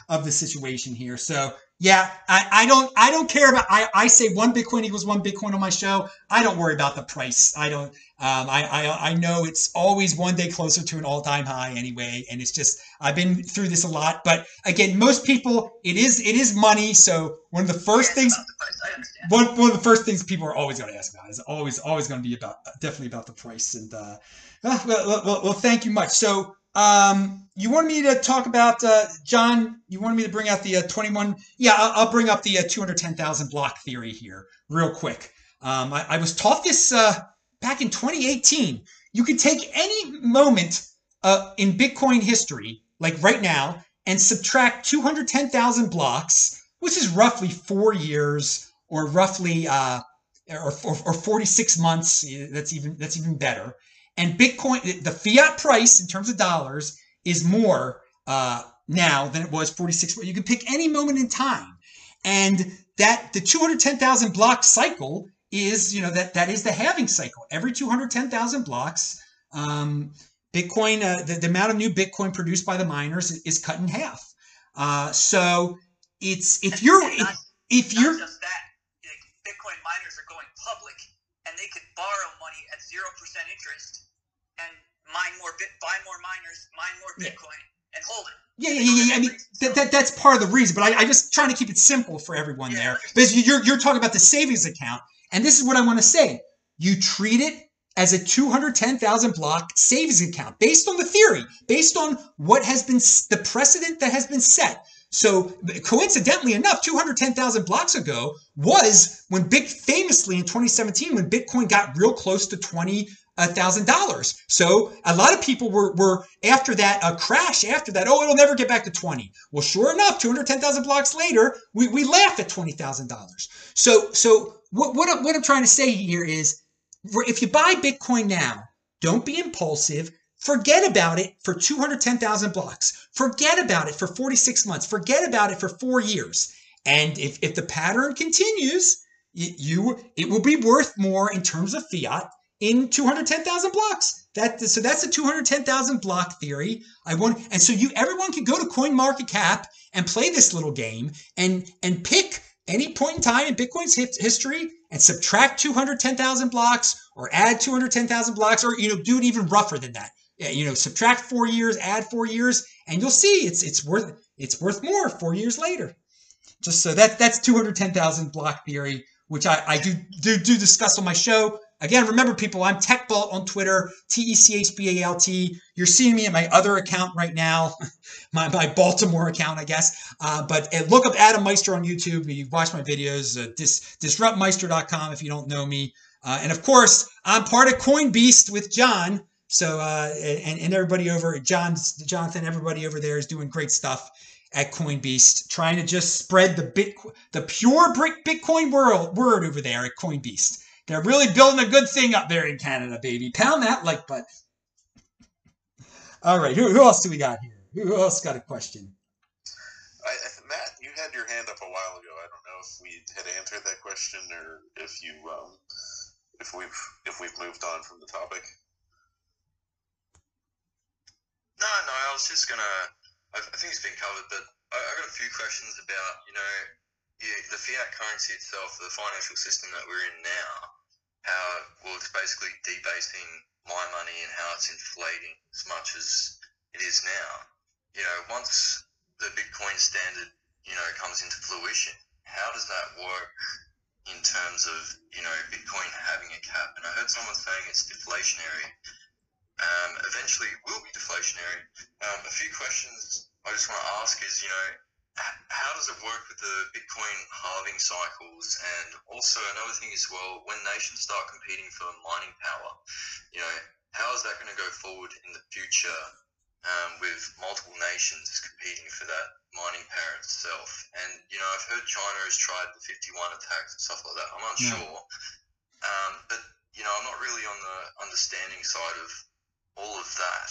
of, the situation here. So yeah, I, I don't I don't care about. I, I say one Bitcoin equals one Bitcoin on my show. I don't worry about the price. I don't. Um, I, I I know it's always one day closer to an all time high anyway, and it's just I've been through this a lot. But again, most people it is it is money. So one of the first things the price. I one, one of the first things people are always going to ask about is always always going to be about definitely about the price and uh, uh, well, well, well, well thank you much so um, you wanted me to talk about uh, john you wanted me to bring out the uh, 21 yeah i'll, I'll bring up the uh, 210000 block theory here real quick. Um, I, I was taught this uh, back in 2018 you could take any moment uh, in bitcoin history like right now and subtract 210000 blocks which is roughly four years or roughly uh, or, or, or 46 months that's even that's even better and bitcoin the fiat price in terms of dollars is more uh, now than it was 46 you can pick any moment in time. And that the 210000 block cycle is you know that that is the halving cycle. Every 210000 blocks um, bitcoin uh, the, the amount of new bitcoin produced by the miners is, is cut in half. Uh, so it's if And- you're if, not- if Not you're just that, Bitcoin miners are going public, and they could borrow money at zero percent interest mine more bit, buy more miners, mine more Yeah. Bitcoin, and hold it. Yeah, yeah, yeah, yeah. I mean, that, that that's part of the reason, but I, I just trying to keep it simple for everyone Yeah, there. you- you're you're talking about the savings account, and this is what I want to say. You treat it as a 210,000 block savings account based on the theory, based on what has been the precedent that has been set. So coincidentally enough, 210,000 blocks ago was when big famously in 2017 when Bitcoin got real close to 20 thousand dollars. So a lot of people were were after that uh, crash. After that, oh, it'll never get back to twenty. Well, sure enough, two hundred ten thousand blocks later, we, we laugh at twenty thousand dollars. So so what what I'm, what I'm trying to say here is, if you buy Bitcoin now, don't be impulsive. Forget about it for 210,000 blocks. Forget about it for 46 months. Forget about it for four years. And if, if the pattern continues, you, you it will be worth more in terms of fiat in 210,000 blocks. That so that's a 210,000 block theory. I want and so you everyone can go to CoinMarketCap and play this little game and and pick any point in time in Bitcoin's history and subtract 210,000 blocks or add 210,000 blocks or you know do it even rougher than that. You know, subtract 4 years, add 4 years and you'll see it's it's worth it's worth more 4 years later. Just so that that's 210,000 block theory which I, I do, do do discuss on my show. Again, remember people, I'm TechBalt on Twitter, T E C H B A L T. You're seeing me at my other account right now, my, my Baltimore account, I guess. Uh, but uh, look up Adam Meister on YouTube. You watch my videos, uh, dis, disruptmeister.com if you don't know me. Uh, and of course, I'm part of CoinBeast with John. So uh, and, and everybody over John's Jonathan, everybody over there is doing great stuff at CoinBeast, trying to just spread the bit the pure Bitcoin world word over there at CoinBeast. They're really building a good thing up there in Canada, baby. Pound that like button. All right, who, who else do we got here? Who else got a question? I, I- Matt, you had your hand up a while ago. I don't know if we had answered that question or if you um, if we've if we've moved on from the topic. No, no, I was just gonna. I, I think it's been covered, but I, I got a few questions about you know yeah, the fiat currency itself, the financial system that we're in now. How well it's basically debasing my money and how it's inflating as much as it is now. You know, once the Bitcoin standard you know comes into fruition, how does that work in terms of you know Bitcoin having a cap? And I heard someone saying it's deflationary um, eventually it will be deflationary. Um, a few questions I just want to ask is, you know, how does it work with the Bitcoin halving cycles? And also another thing as well, when nations start competing for mining power, you know, how is that going to go forward in the future um, with multiple nations competing for that mining power itself? And, you know, I've heard China has tried the 51 attacks and stuff like that. I'm not Yeah. sure. Um, but, you know, I'm not really on the understanding side of all of that.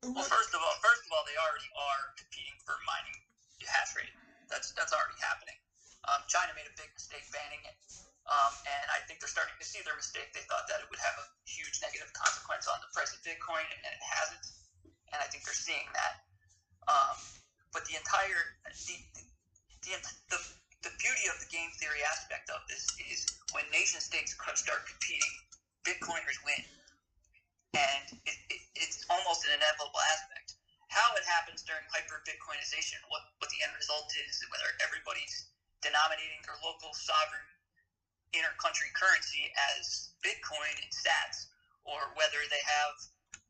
Well, first of all, first of all, they already are competing for mining hash rate. That's that's already happening. Um, China made a big mistake banning it, um, and I think they're starting to see their mistake. They thought that it would have a huge negative consequence on the price of Bitcoin, and it hasn't. And I think they're seeing that. Um, but the entire the, the, the the beauty of the game theory aspect of this is when nation states start competing, Bitcoiners win and it, it, it's almost an inevitable aspect. How it happens during hyper Bitcoinization, what, what the end result is, whether everybody's denominating their local sovereign inter-country currency as Bitcoin and Sats, or whether they have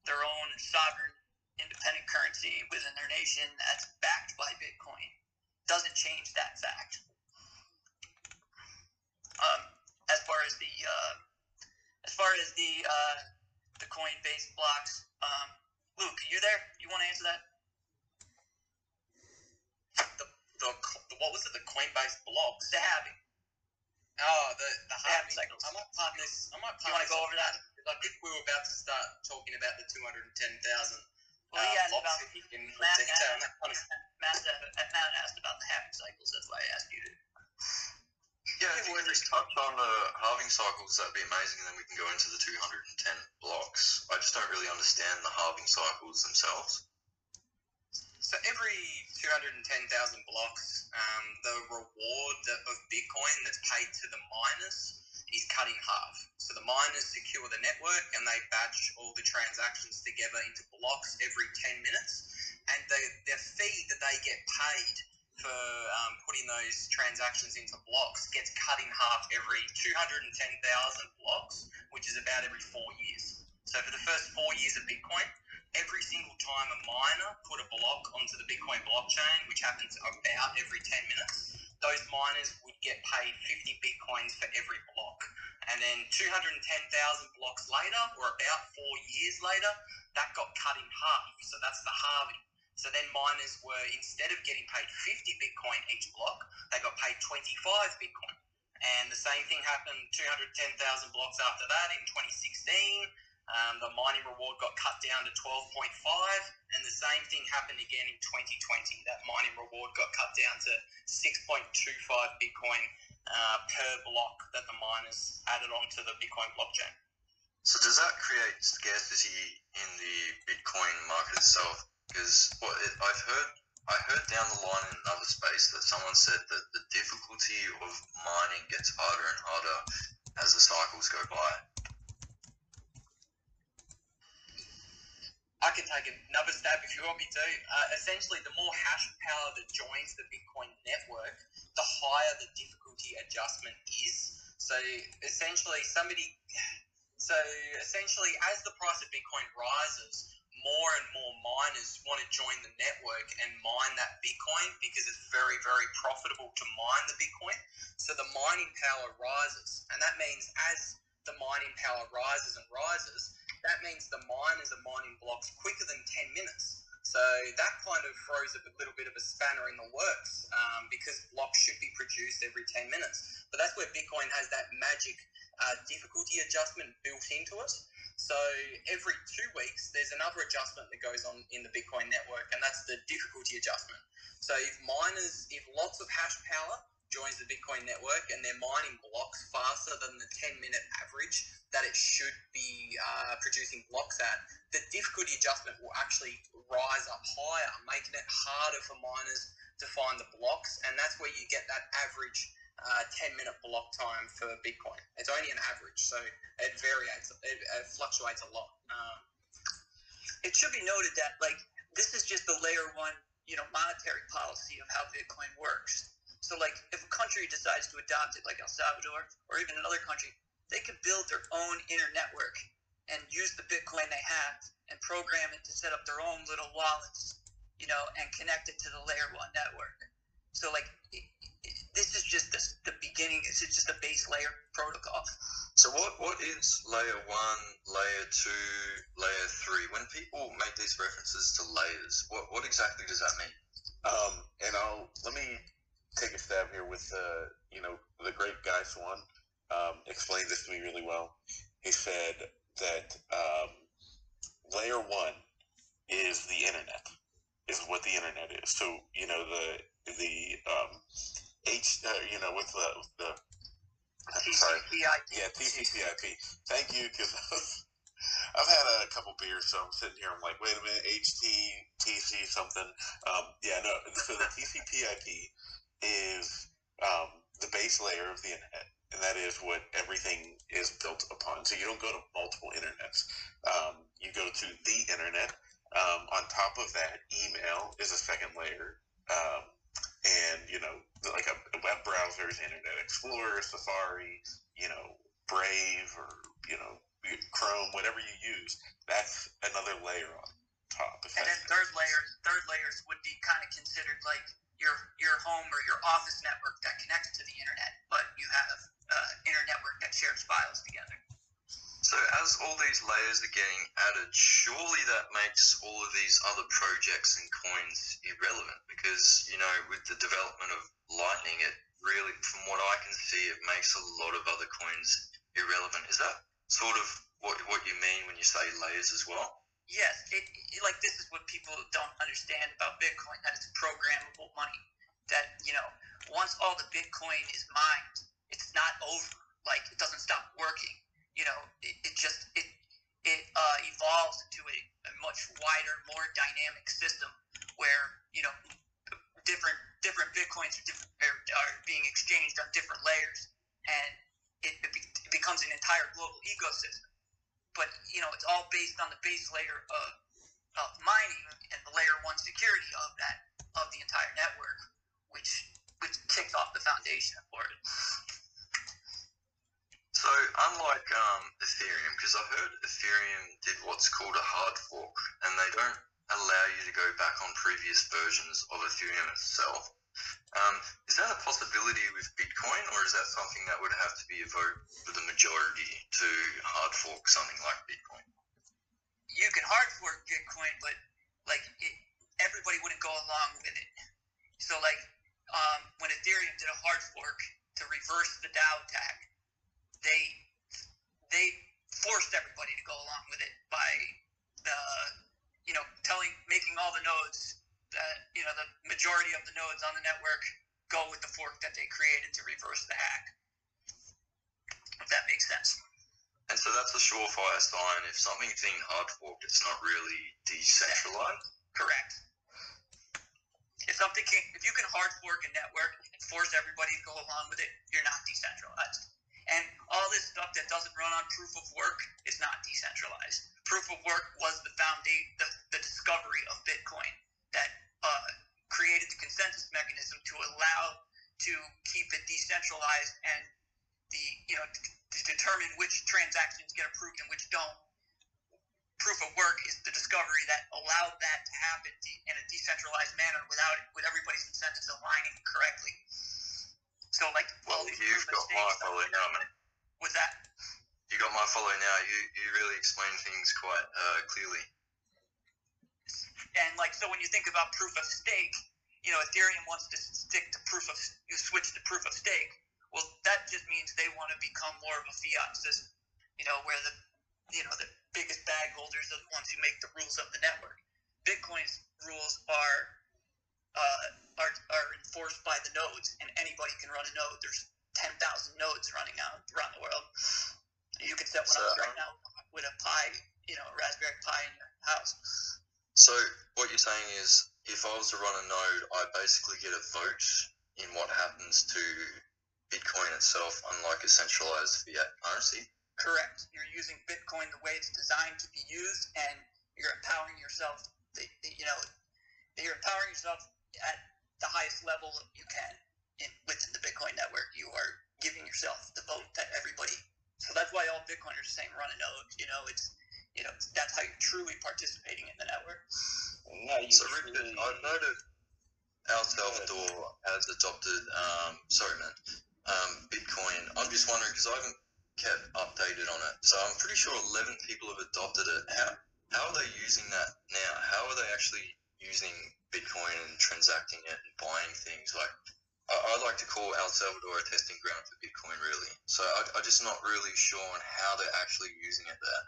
their own sovereign independent currency within their nation that's backed by Bitcoin, doesn't change that fact. Um, as far as the uh, as far as the uh, the Coinbase blocks. Um, Luke, are you there? You want to answer that? The, the, the what was it? The Coinbase blocks. The halving. Oh, the the The halving halving. cycles. I might part this. I might You want to go over that? I think we were about to start talking about the two hundred and ten thousand. Well, he uh, asked about in Matt, detail. and that kind of Matt, Matt, asked about the halving cycles. That's why I asked you to. Yeah, if you could just touch on the halving cycles, that'd be amazing, and then we can go into the 210 blocks. I just don't really understand the halving cycles themselves. So every 210,000 blocks, um, the reward of Bitcoin that's paid to the miners is cut in half. So the miners secure the network and they batch all the transactions together into blocks every 10 minutes. And the, the fee that they get paid for um, putting those transactions into blocks gets cut in half every 210,000 blocks, which is about every four years. So for the first four years of Bitcoin, every single time a miner put a block onto the Bitcoin blockchain, which happens about every 10 minutes, those miners would get paid 50 Bitcoins for every block. And then 210,000 blocks later, or about four years later, that got cut in half. So that's the halving. So then miners were, instead of getting paid 50 Bitcoin each block, they got paid 25 Bitcoin. And the same thing happened 210,000 blocks after that in 2016. Um, the mining reward got cut down to 12.5, and the same thing happened again in 2020. That mining reward got cut down to 6.25 Bitcoin uh, per block that the miners added onto the Bitcoin blockchain. So does that create scarcity in the Bitcoin market itself? Because what it, I've heard, I heard down the line in another space that someone said that the difficulty of mining gets harder and harder as the cycles go by. I can take another stab if you want me to. Uh, essentially, the more hash power that joins the Bitcoin network, the higher the difficulty adjustment is. So essentially, somebody, so essentially, as the price of Bitcoin rises, more and more miners want to join the network and mine that Bitcoin because it's very, very profitable to mine the Bitcoin. So the mining power rises, and that means as the mining power rises and rises, that means the miners are mining blocks quicker than 10 minutes. So that kind of throws a little bit of a spanner in the works um, because blocks should be produced every 10 minutes. But that's where Bitcoin has that magic uh, difficulty adjustment built into it. So every two weeks, there's another adjustment that goes on in the Bitcoin network, and that's the difficulty adjustment. So if miners, if lots of hash power joins the Bitcoin network and they're mining blocks faster than the 10 minute average that it should be uh, producing blocks at, the difficulty adjustment will actually rise up higher, making it harder for miners to find the blocks, and that's where you get that average uh, 10 minute block time for Bitcoin. It's only an average, so it varies, it, it fluctuates a lot. Um, It should be noted that like this is just the layer one, you know, monetary policy of how Bitcoin works. So like if a country decides to adopt it, like El Salvador or even another country, they could build their own inner network and use the Bitcoin they have and program it to set up their own little wallets, you know, and connect it to the layer one network. So like it, it, this is just the, the beginning. This is just a base layer protocol. So what what is layer one, layer two, layer three? When people make these references to layers, what what exactly does that mean? Um, and I'll let me take a stab here with uh, you know the great Guy Swan um, explained this to me really well. He said that um, layer one is the internet, is what the internet is. So you know the the um, H, uh, you know with the, with the sorry, TCP/IP. yeah, TCP/IP. Thank you, because I've had a couple beers, so I'm sitting here. I'm like, wait a minute, HT, TC, something. Um, yeah, no. So the TCP/IP is um, the base layer of the internet, and that is what everything is built upon. So you don't go to multiple internets. Um, you go to the internet. Um, on top of that, email is a second layer. And you know, like a, a web browsers, Internet Explorer, Safari, you know, Brave, or you know, Chrome, whatever you use, that's another layer on top. And then third layers, third layers would be kind of considered like your your home or your office network that connects to the internet, but you have uh, inner network that shares files together. So as all these layers are getting added, surely that makes all of these other projects and coins irrelevant because, you know, with the development of Lightning, it really, from what I can see, it makes a lot of other coins irrelevant. Is that sort of what, what you mean when you say layers as well? Yes, it, it like this is what people don't understand about Bitcoin that it's programmable money. That you know, once all the Bitcoin is mined, it's not over. Like it doesn't stop working. You know, it, it just it it uh, evolves into a, a much wider, more dynamic system where you know different different bitcoins are, different, are, being exchanged on different layers, and it, it, be, it becomes an entire global ecosystem. But you know, it's all based on the base layer of of mining and the layer one security of that of the entire network, which which kicks off the foundation for it. So unlike um, Ethereum, because I heard Ethereum did what's called a hard fork, and they don't allow you to go back on previous versions of Ethereum itself. Um, is that a possibility with Bitcoin, or is that something that would have to be a vote for the majority to hard fork something like Bitcoin? You can hard fork Bitcoin, but like it, everybody wouldn't go along with it. So like um, when Ethereum did a hard fork to reverse the DAO hack, they they forced everybody to go along with it by the you know telling making all the nodes that you know the majority of the nodes on the network go with the fork that they created to reverse the hack. If that makes sense. And so that's a surefire sign. If something's being hard forked, it's not really decentralized. Correct. If something can, if you can hard fork a network and force everybody to go along with it, you're not decentralized. And all this stuff that doesn't run on proof of work is not decentralized. Proof of work was the foundation, the, the discovery of Bitcoin that uh, created the consensus mechanism to allow to keep it decentralized and the you know to, determine which transactions get approved and which don't. Proof of work is the discovery that allowed that to happen in a decentralized manner without it, with everybody's incentives aligning correctly. So like Well, you've got my follow now, man. With that, You got my follow now. You you really explain things quite uh, clearly. and like so when you think about proof of stake, you know Ethereum wants to stick to proof of you switch to proof of stake. Well, that just means they want to become more of a fiat system. You know where the you know, the biggest bag holders are the ones who make the rules of the network. Bitcoin's rules are uh, are, are enforced by the nodes, and anybody can run a node. There's 10,000 nodes running out around the world. You can set one So, up right now with a Pi, you know, a Raspberry Pi in your house. So what you're saying is, if I was to run a node, I basically get a vote in what happens to Bitcoin itself, unlike a centralized fiat currency. Correct. You're using Bitcoin the way it's designed to be used, and you're empowering yourself. You know, you're empowering yourself at the highest level you can in, within the Bitcoin network. You are giving yourself the vote that everybody. So that's why all Bitcoiners are saying run a node. You know, it's you know that's how you're truly participating in the network. No, you So Richard, truly- I've noted El Salvador has adopted, um, sorry man, um, Bitcoin. I'm just wondering because I haven't kept updated on it. So I'm pretty sure 11 people have adopted it. How how are they using that now? How are they actually using Bitcoin and transacting it and buying things like? I, I like to call El Salvador a testing ground for Bitcoin, really. So I, I'm just not really sure on how they're actually using it there.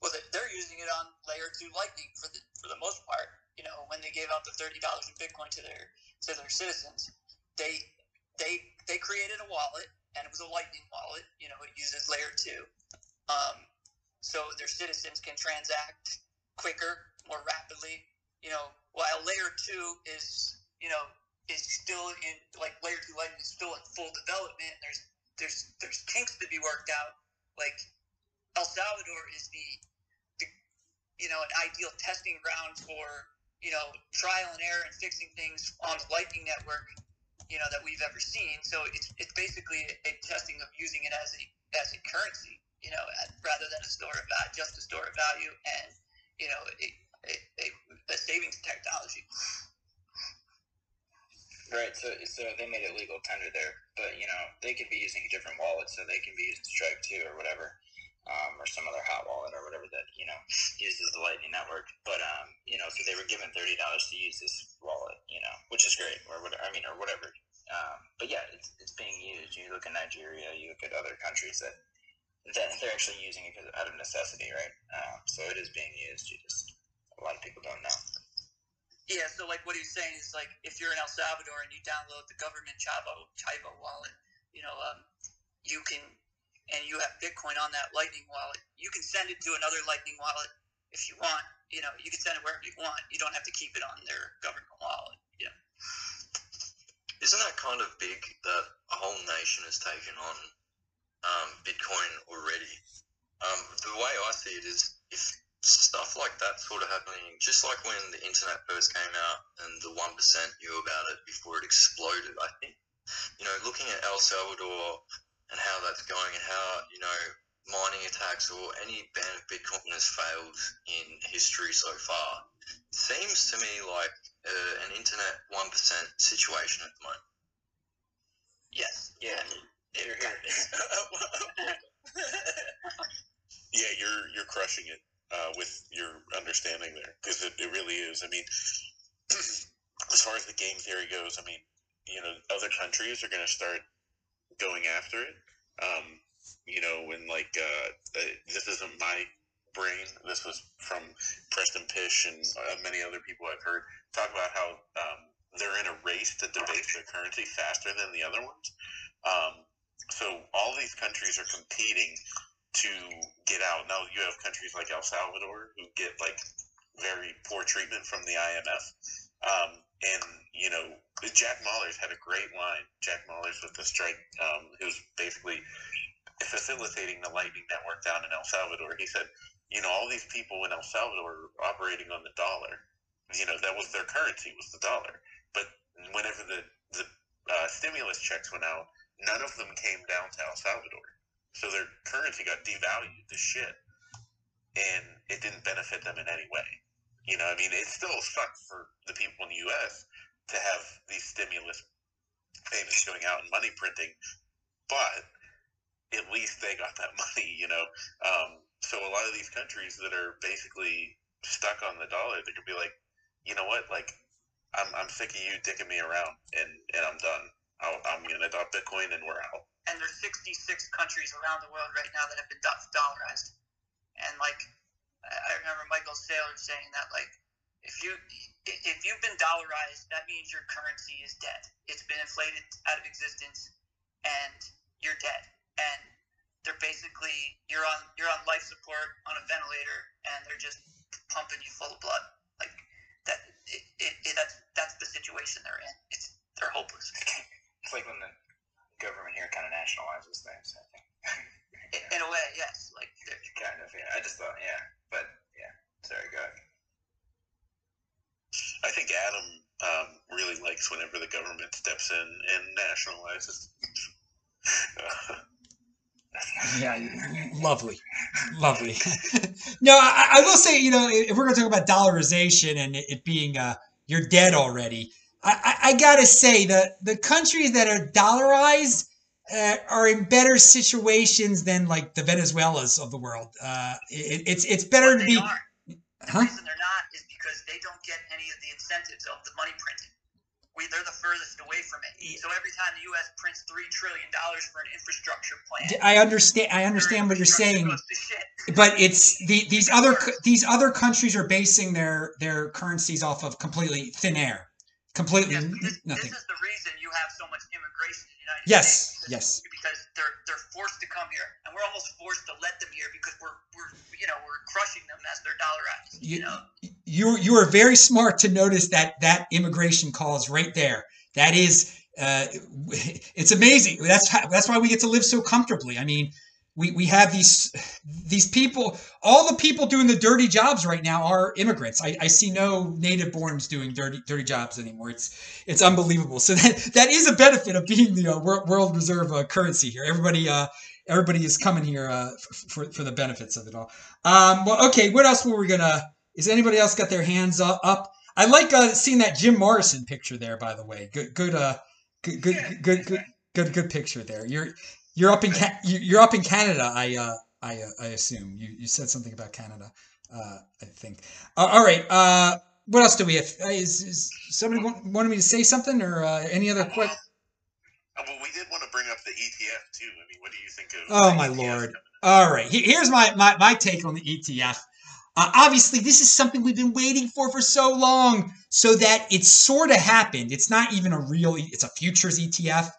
Well, they- they're using it on layer two Lightning for the for the most part. You know, when they gave out the thirty dollars in Bitcoin to their to their citizens, they they they created a wallet and it was a Lightning wallet. You know, it uses layer two, um, so their citizens can transact quicker, more rapidly. You know, while layer two is you know is still in like layer two Lightning is still in full development. There's there's there's kinks to be worked out. Like El Salvador is the, the you know, an ideal testing ground for, you know, trial and error and fixing things on the Lightning Network, you know, that we've ever seen. So it's it's basically a, testing of using it as a as a currency, you know, rather than a store of just a store of value and, you know, a, a, a, a savings technology. Right, so so they made it legal tender there, but you know they could be using a different wallet, so they can be using Strike too, or whatever, um, or some other hot wallet or whatever that you know uses the Lightning Network. But um, you know, so they were given thirty dollars to use this wallet, you know, which is great, or whatever. I mean, or whatever. Um, but yeah, it's, it's being used. You look at Nigeria, you look at other countries that that they're actually using it out of necessity, right? Um, so it is being used. You just a lot of people don't know. Yeah, so like what he's saying is like if you're in El Salvador and you download the government Chavo Chivo wallet, you know, um, you can and you have Bitcoin on that Lightning wallet, you can send it to another Lightning wallet if you want. You know, you can send it wherever you want. You don't have to keep it on their government wallet. You know. Isn't that kind of big that a whole nation has taken on um, Bitcoin already? Um, the way I see it is if stuff like that sort of happening, just like when the internet first came out and the 1% knew about it before it exploded, I think, you know, looking at El Salvador and how that's going and how, you know, mining attacks or any ban of Bitcoin has failed in history so far, seems to me like uh, an internet 1% situation at the moment. Yes. Yeah, It, here. Yeah, you're you're crushing it uh, with your understanding there because it, it really is. I mean, as far as the game theory goes, I mean, you know, other countries are going to start going after it. Um, you know, when like uh, uh, this isn't my brain. This was from Preston Pysh and uh, many other people I've heard talk about how um, they're in a race to debase their currency faster than the other ones. Um, so all these countries are competing to get out. Now you have countries like El Salvador who get like very poor treatment from the IMF. Um, and you know, Jack Mallers had a great line. Jack Mallers with the strike, um, who's basically facilitating the Lightning Network down in El Salvador. He said, you know, all these people in El Salvador are operating on the dollar. You know, that was their currency was the dollar. But whenever the the uh, stimulus checks went out, none of them came down to El Salvador. So their currency got devalued to shit, and it didn't benefit them in any way. You know, I mean, it still sucks for the people in the U.S. to have these stimulus payments going out and money printing, but at least they got that money. You know, um, so a lot of these countries that are basically stuck on the dollar, they could be like, you know what, like. I'm, I'm sick of you dicking me around, and, and I'm done. I'll, I'm going to adopt Bitcoin, and we're out. And there's 66 countries around the world right now that have been dollarized. And like, I I remember Michael Saylor saying that like, if you if you've been dollarized, that means your currency is dead. It's been inflated out of existence, and you're dead. And they're basically you're on you're on life support on a ventilator, and they're just pumping you full of blood. Like that. It, it, it, that's that's the situation they're in. It's they're hopeless. It's like when the government here kind of nationalizes things. I think. In, in a way, yes. Like kind of. Yeah. I just thought. Yeah. But yeah. Sorry. Go ahead. I think Adam um, really likes whenever the government steps in and nationalizes. Yeah, lovely, lovely. no, I, I will say, you know, if we're going to talk about dollarization and it, it being uh, you're dead already, I, I, I got to say that the countries that are dollarized uh, are in better situations than like the Venezuelas of the world. Uh, it, it's it's better but to be. aren't. The Huh? reason they're not is because they don't get any of the incentives of the money printing. We, they're the furthest away from it. So every time the U.S. prints three trillion dollars for an infrastructure plan, I understand. I understand what you're saying. goes to shit. but it's the these other these other countries are basing their their currencies off of completely thin air, completely Yes, this, nothing. this is the reason you have so much immigration in the United Yes, States. yes. Because they're they're forced to come here, and we're almost forced to let them here because we're we're you know we're crushing them as they're dollarized. You, You- know, You you are very smart to notice that that immigration cause right there. That is, uh, it's amazing. That's how, that's why we get to live so comfortably. I mean, we we have these these people. All the people doing the dirty jobs right now are immigrants. I, I see no native borns doing dirty dirty jobs anymore. It's it's unbelievable. So that that is a benefit of being the uh, world reserve uh, currency here. Everybody uh, everybody is coming here uh, for for the benefits of it all. Um, well, okay. What else were we gonna? Is anybody else got their hands up? up? I like uh, seeing that Jim Morrison picture there. By the way, good, good, uh, good, good, good, good, good, good picture there. You're you're up in Ca- you- you're up in Canada. I uh, I uh, I assume you you said something about Canada. Uh, I think. Uh, all right. Uh, what else do we have? Uh, is, is somebody want, wanted me to say something or uh, any other questions? Uh, well, we did want to bring up the ETF too. I mean, what do you think of? Oh my ETF lord! All right, here's my my, my take on the ETF. Uh, obviously, this is something we've been waiting for for so long, so that it sort of happened. It's not even a real; it's a futures ETF.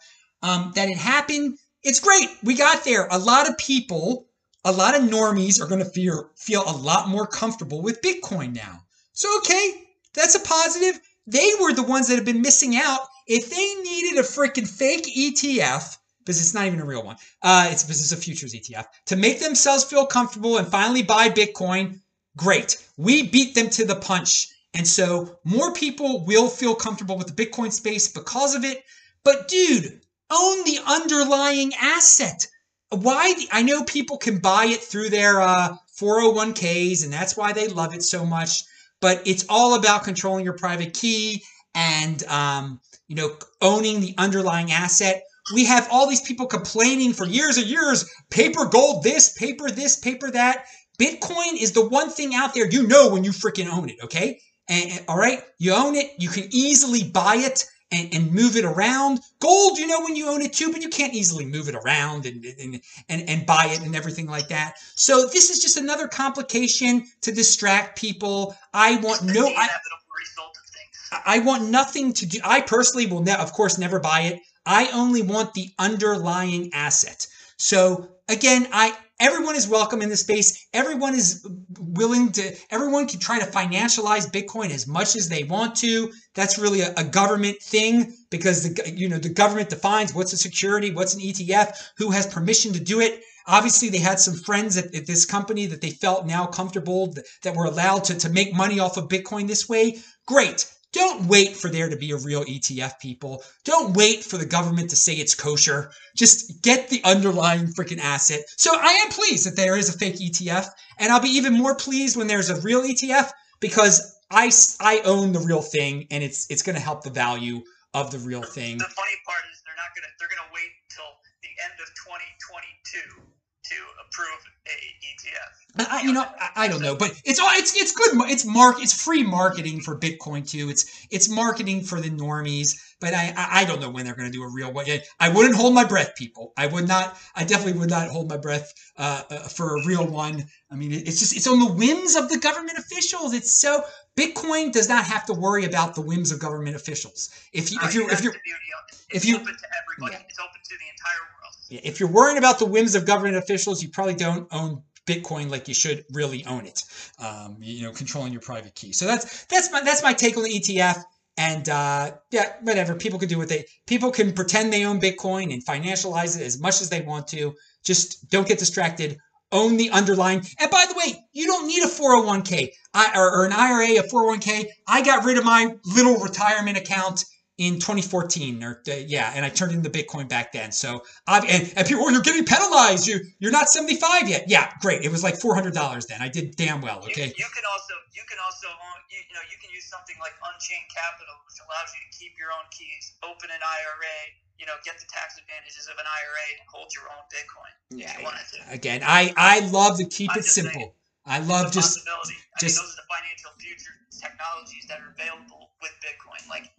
Um, that it happened. It's great. We got there. A lot of people, a lot of normies, are going to feel feel a lot more comfortable with Bitcoin now. So okay, that's a positive. They were the ones that have been missing out. If they needed a freaking fake ETF, because it's not even a real one, uh, it's because it's a futures ETF, to make themselves feel comfortable and finally buy Bitcoin, great. We beat them to the punch. And so more people will feel comfortable with the Bitcoin space because of it. But dude, own the underlying asset. Why? The, I know people can buy it through their uh, 401ks, and that's why they love it so much. But it's all about controlling your private key and um, you know owning the underlying asset. We have all these people complaining for years and years. Paper gold, this paper, this paper, that. Bitcoin is the one thing out there you know when you freaking own it. Okay, and, all right, you own it. You can easily buy it and, and move it around. Gold, you know when you own it too, but you can't easily move it around and, and and and buy it and everything like that. So this is just another complication to distract people. I want no. I, inevitable result of things. I want nothing to do. I personally will, ne- of course, never buy it. I only want the underlying asset. So again, I everyone is welcome in this space. Everyone is willing to. Everyone can try to financialize Bitcoin as much as they want to. That's really a, a government thing because the you know the government defines what's a security, what's an ETF, who has permission to do it. Obviously, they had some friends at, at this company that they felt now comfortable that, that were allowed to, to make money off of Bitcoin this way. Great. Don't wait for there to be a real ETF, people. Don't wait for the government to say it's kosher. Just get the underlying freaking asset. So I am pleased that there is a fake ETF, and I'll be even more pleased when there's a real ETF because I, I own the real thing, and it's it's going to help the value of the real thing. The funny part is they're not gonna they're gonna wait till the end of 2022 to approve a ETF. I, you know, I, I don't know, but it's all it's it's good. It's mark. It's free marketing for Bitcoin too. It's it's marketing for the normies. But I I, I don't know when they're going to do a real one. I wouldn't hold my breath, people. I would not. I definitely would not hold my breath uh, uh, for a real one. I mean, it's just it's on the whims of the government officials. It's so Bitcoin does not have to worry about the whims of government officials. If you if you if you're the beauty of if It's you- open to everybody. Yeah. It's open to the entire world. If you're worrying about the whims of government officials, you probably don't own Bitcoin like you should really own it. Um, you know, controlling your private key. So that's that's my that's my take on the ETF. And uh, yeah, whatever. People can do what they people can pretend they own Bitcoin and financialize it as much as they want to. Just don't get distracted. Own the underlying. And by the way, you don't need a 401k or, or an IRA, a 401k. I got rid of my little retirement account in 2014 or uh, yeah and i turned into bitcoin back then so I've, and, and people oh, you're getting penalized you you're not 75 yet yeah great it was like $400 then i did damn well okay You, can also you can also own, you, you know you can use something like Unchained Capital, which allows you to keep your own keys, open an IRA, you know, get the tax advantages of an IRA, and hold your own Bitcoin yeah, if you wanted to. again i i love to keep I'm it simple saying. i love just possibility. I mean, those are the financial future technologies that are available with Bitcoin. Like,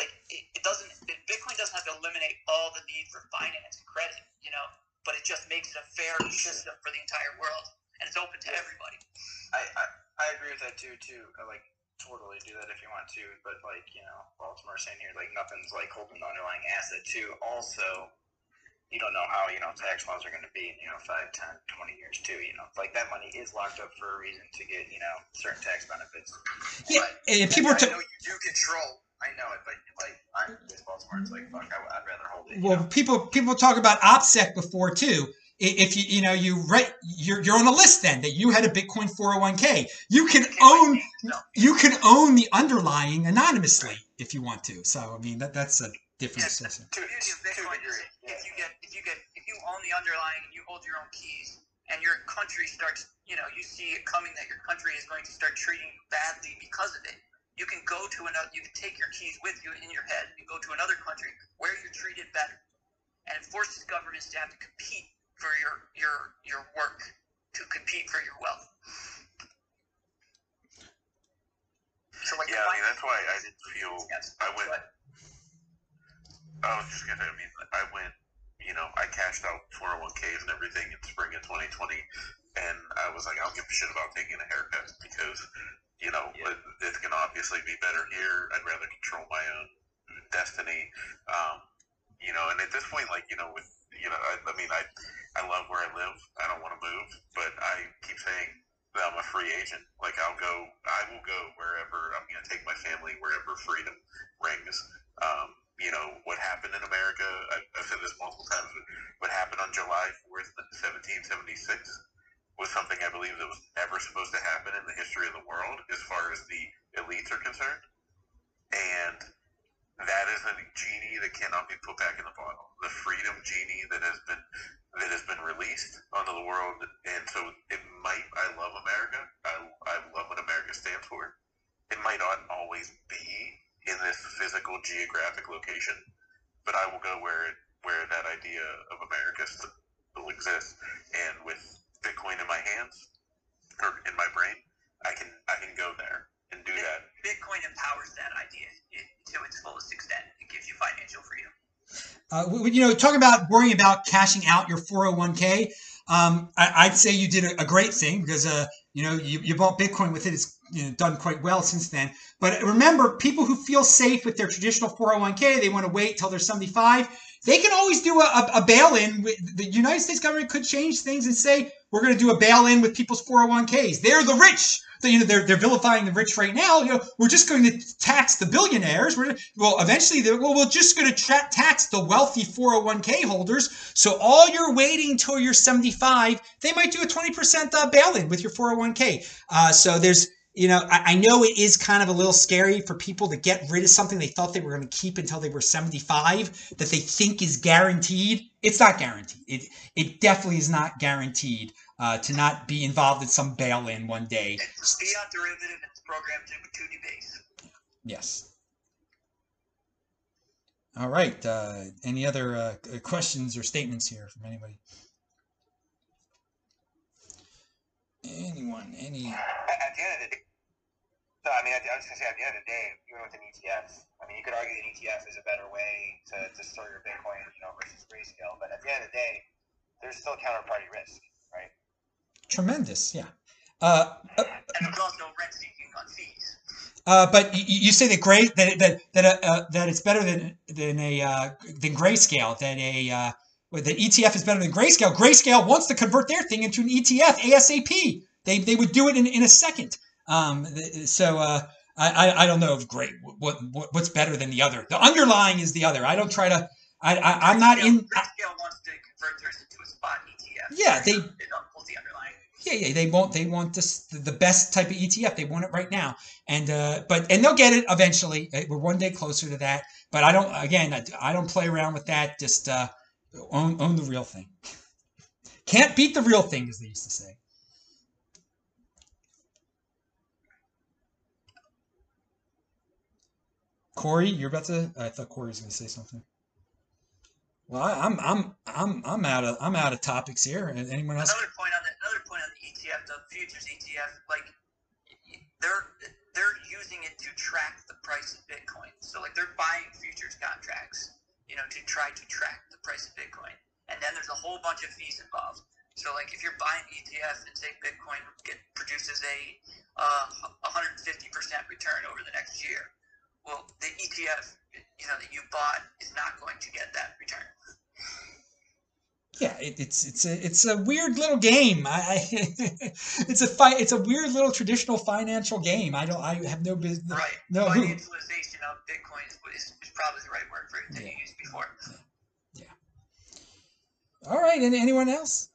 like it, it doesn't. It, Bitcoin doesn't have to eliminate all the need for finance and credit, you know, but it just makes it a fair system for the entire world, and it's open to everybody. I, I, I agree with that too. Too I like totally do that if you want to, but like you know, Baltimore saying here like nothing's like holding the underlying asset too. Also, you don't know how you know tax laws are going to be in you know 5, 10, 20 years too. You know, like that money is locked up for a reason to get you know certain tax benefits. yeah But- and people are t- know you do control. I know it, but like I'm Baltimore, it's like fuck. I, would rather hold it. well know? people people talk about opsec before too if you you know you write you're, you're on a list then that you had a bitcoin 401k you can oh own you can own the underlying anonymously if you want to so i mean that that's a different Yes, to, to Bitcoin is if you get if you get if you own the underlying and you hold your own keys and your country starts you know you see it coming that your country is going to start treating you badly because of it you can go to another you can take your keys with you in your head and go to another country where you're treated better and it forces governments to have to compete for your your your work to compete for your wealth so like Yeah, I mean that's why I didn't feel yes, I went. I was just gonna. I mean, I went. You know, I cashed out 401ks and everything in spring of 2020, and I was like, I don't give a shit about taking a haircut because, you know, Yeah. it, it can obviously be better here. I'd rather control my own destiny. Um, you know, and at this point, like, you know, with you know, I, I mean, I I love where I live. I don't want to move, but I keep saying that I'm a free agent. Like, I'll go. I will go wherever. I'm gonna take my family wherever freedom rings. Um, you know, what happened in America, I, I've said this multiple times, but what happened on July 4th, 1776 was something I believe that was never supposed to happen in the history of the world as far as the elites are concerned. And that is a genie that cannot be put back in the bottle. The freedom genie that has been that has been released onto the world, and so it might. I love America. I, I love what America stands for. It might not always be in this physical geographic location, but I will go where it where that idea of America still exists. And with Bitcoin in my hands or in my brain, I can I can go there and do that. Bitcoin empowers that idea i- to its fullest extent. It gives you financial freedom. Uh, you know, talking about worrying about cashing out your 401k, um, I, I'd say you did a, a great thing because, uh, you know, you, you bought Bitcoin with it. It's you know, done quite well since then. But remember, people who feel safe with their traditional 401k, they want to wait till they're 75. They can always do a, a, a bail-in. The United States government could change things and say, we're going to do a bail-in with people's 401ks. They're the rich. They, you know, they're, they're vilifying the rich right now. You know, we're just going to tax the billionaires. We're well, eventually, well, we're just going to tra- tax the wealthy 401k holders. So all you're waiting until you're 75, they might do a 20% uh, bail-in with your 401k. Uh, so there's, you know, I, I know it is kind of a little scary for people to get rid of something they thought they were going to keep until they were 75 that they think is guaranteed. It's not guaranteed. It it definitely is not guaranteed uh, to not be involved in some bail-in one day. It's fiat derivative it's programmed debase. Yes. All right. Uh, any other uh, questions or statements here from anybody? Anyone? Any? At, the end of the day, so I mean, I, I was just gonna say at the end of the day, even with an ETF, I mean, you could argue that ETF is a better way to, to store your Bitcoin, you know, versus Grayscale. But at the end of the day, there's still counterparty risk, right? Tremendous, yeah. Uh, uh, And there's also rent seeking on fees. uh, but you, you say that gray that that that uh, uh, that it's better than than a uh, than grayscale that a that ETF is better than grayscale. Grayscale wants to convert their thing into an ETF ASAP. They they would do it in, in a second. Um, so uh, I, I don't know if great what, what what's better than the other. The underlying is the other. I don't try to. I, I I'm not in. Grayscale wants to convert theirs into a spot ETF. Yeah, they- It the underlying. Yeah, yeah, they want they want this the best type of ETF. They want it right now, and uh, but and they'll get it eventually. We're one day closer to that. But I don't. Again, I, I don't play around with that. Just uh, own own the real thing. Can't beat the real thing, as they used to say. Corey, you're about to. I thought Corey was going to say something. Well, I, I'm I'm I'm I'm out of I'm out of topics here. Anyone else? Another point on the another point on the ETF, the futures ETF, like they're they're using it to track the price of Bitcoin. So like they're buying futures contracts, you know, to try to track the price of Bitcoin. And then there's a whole bunch of fees involved. So like if you're buying ETF and say Bitcoin get, produces a uh, 150% return over the next year, well the ETF you know that you bought is not going to get that return. Yeah, it, it's it's a it's a weird little game. I, I it's a fight. It's a weird little traditional financial game. I don't. I have no business. Right. No. Who, Financialization of Bitcoin is, is probably the right word for it that you used before. Yeah. All right. And anyone else?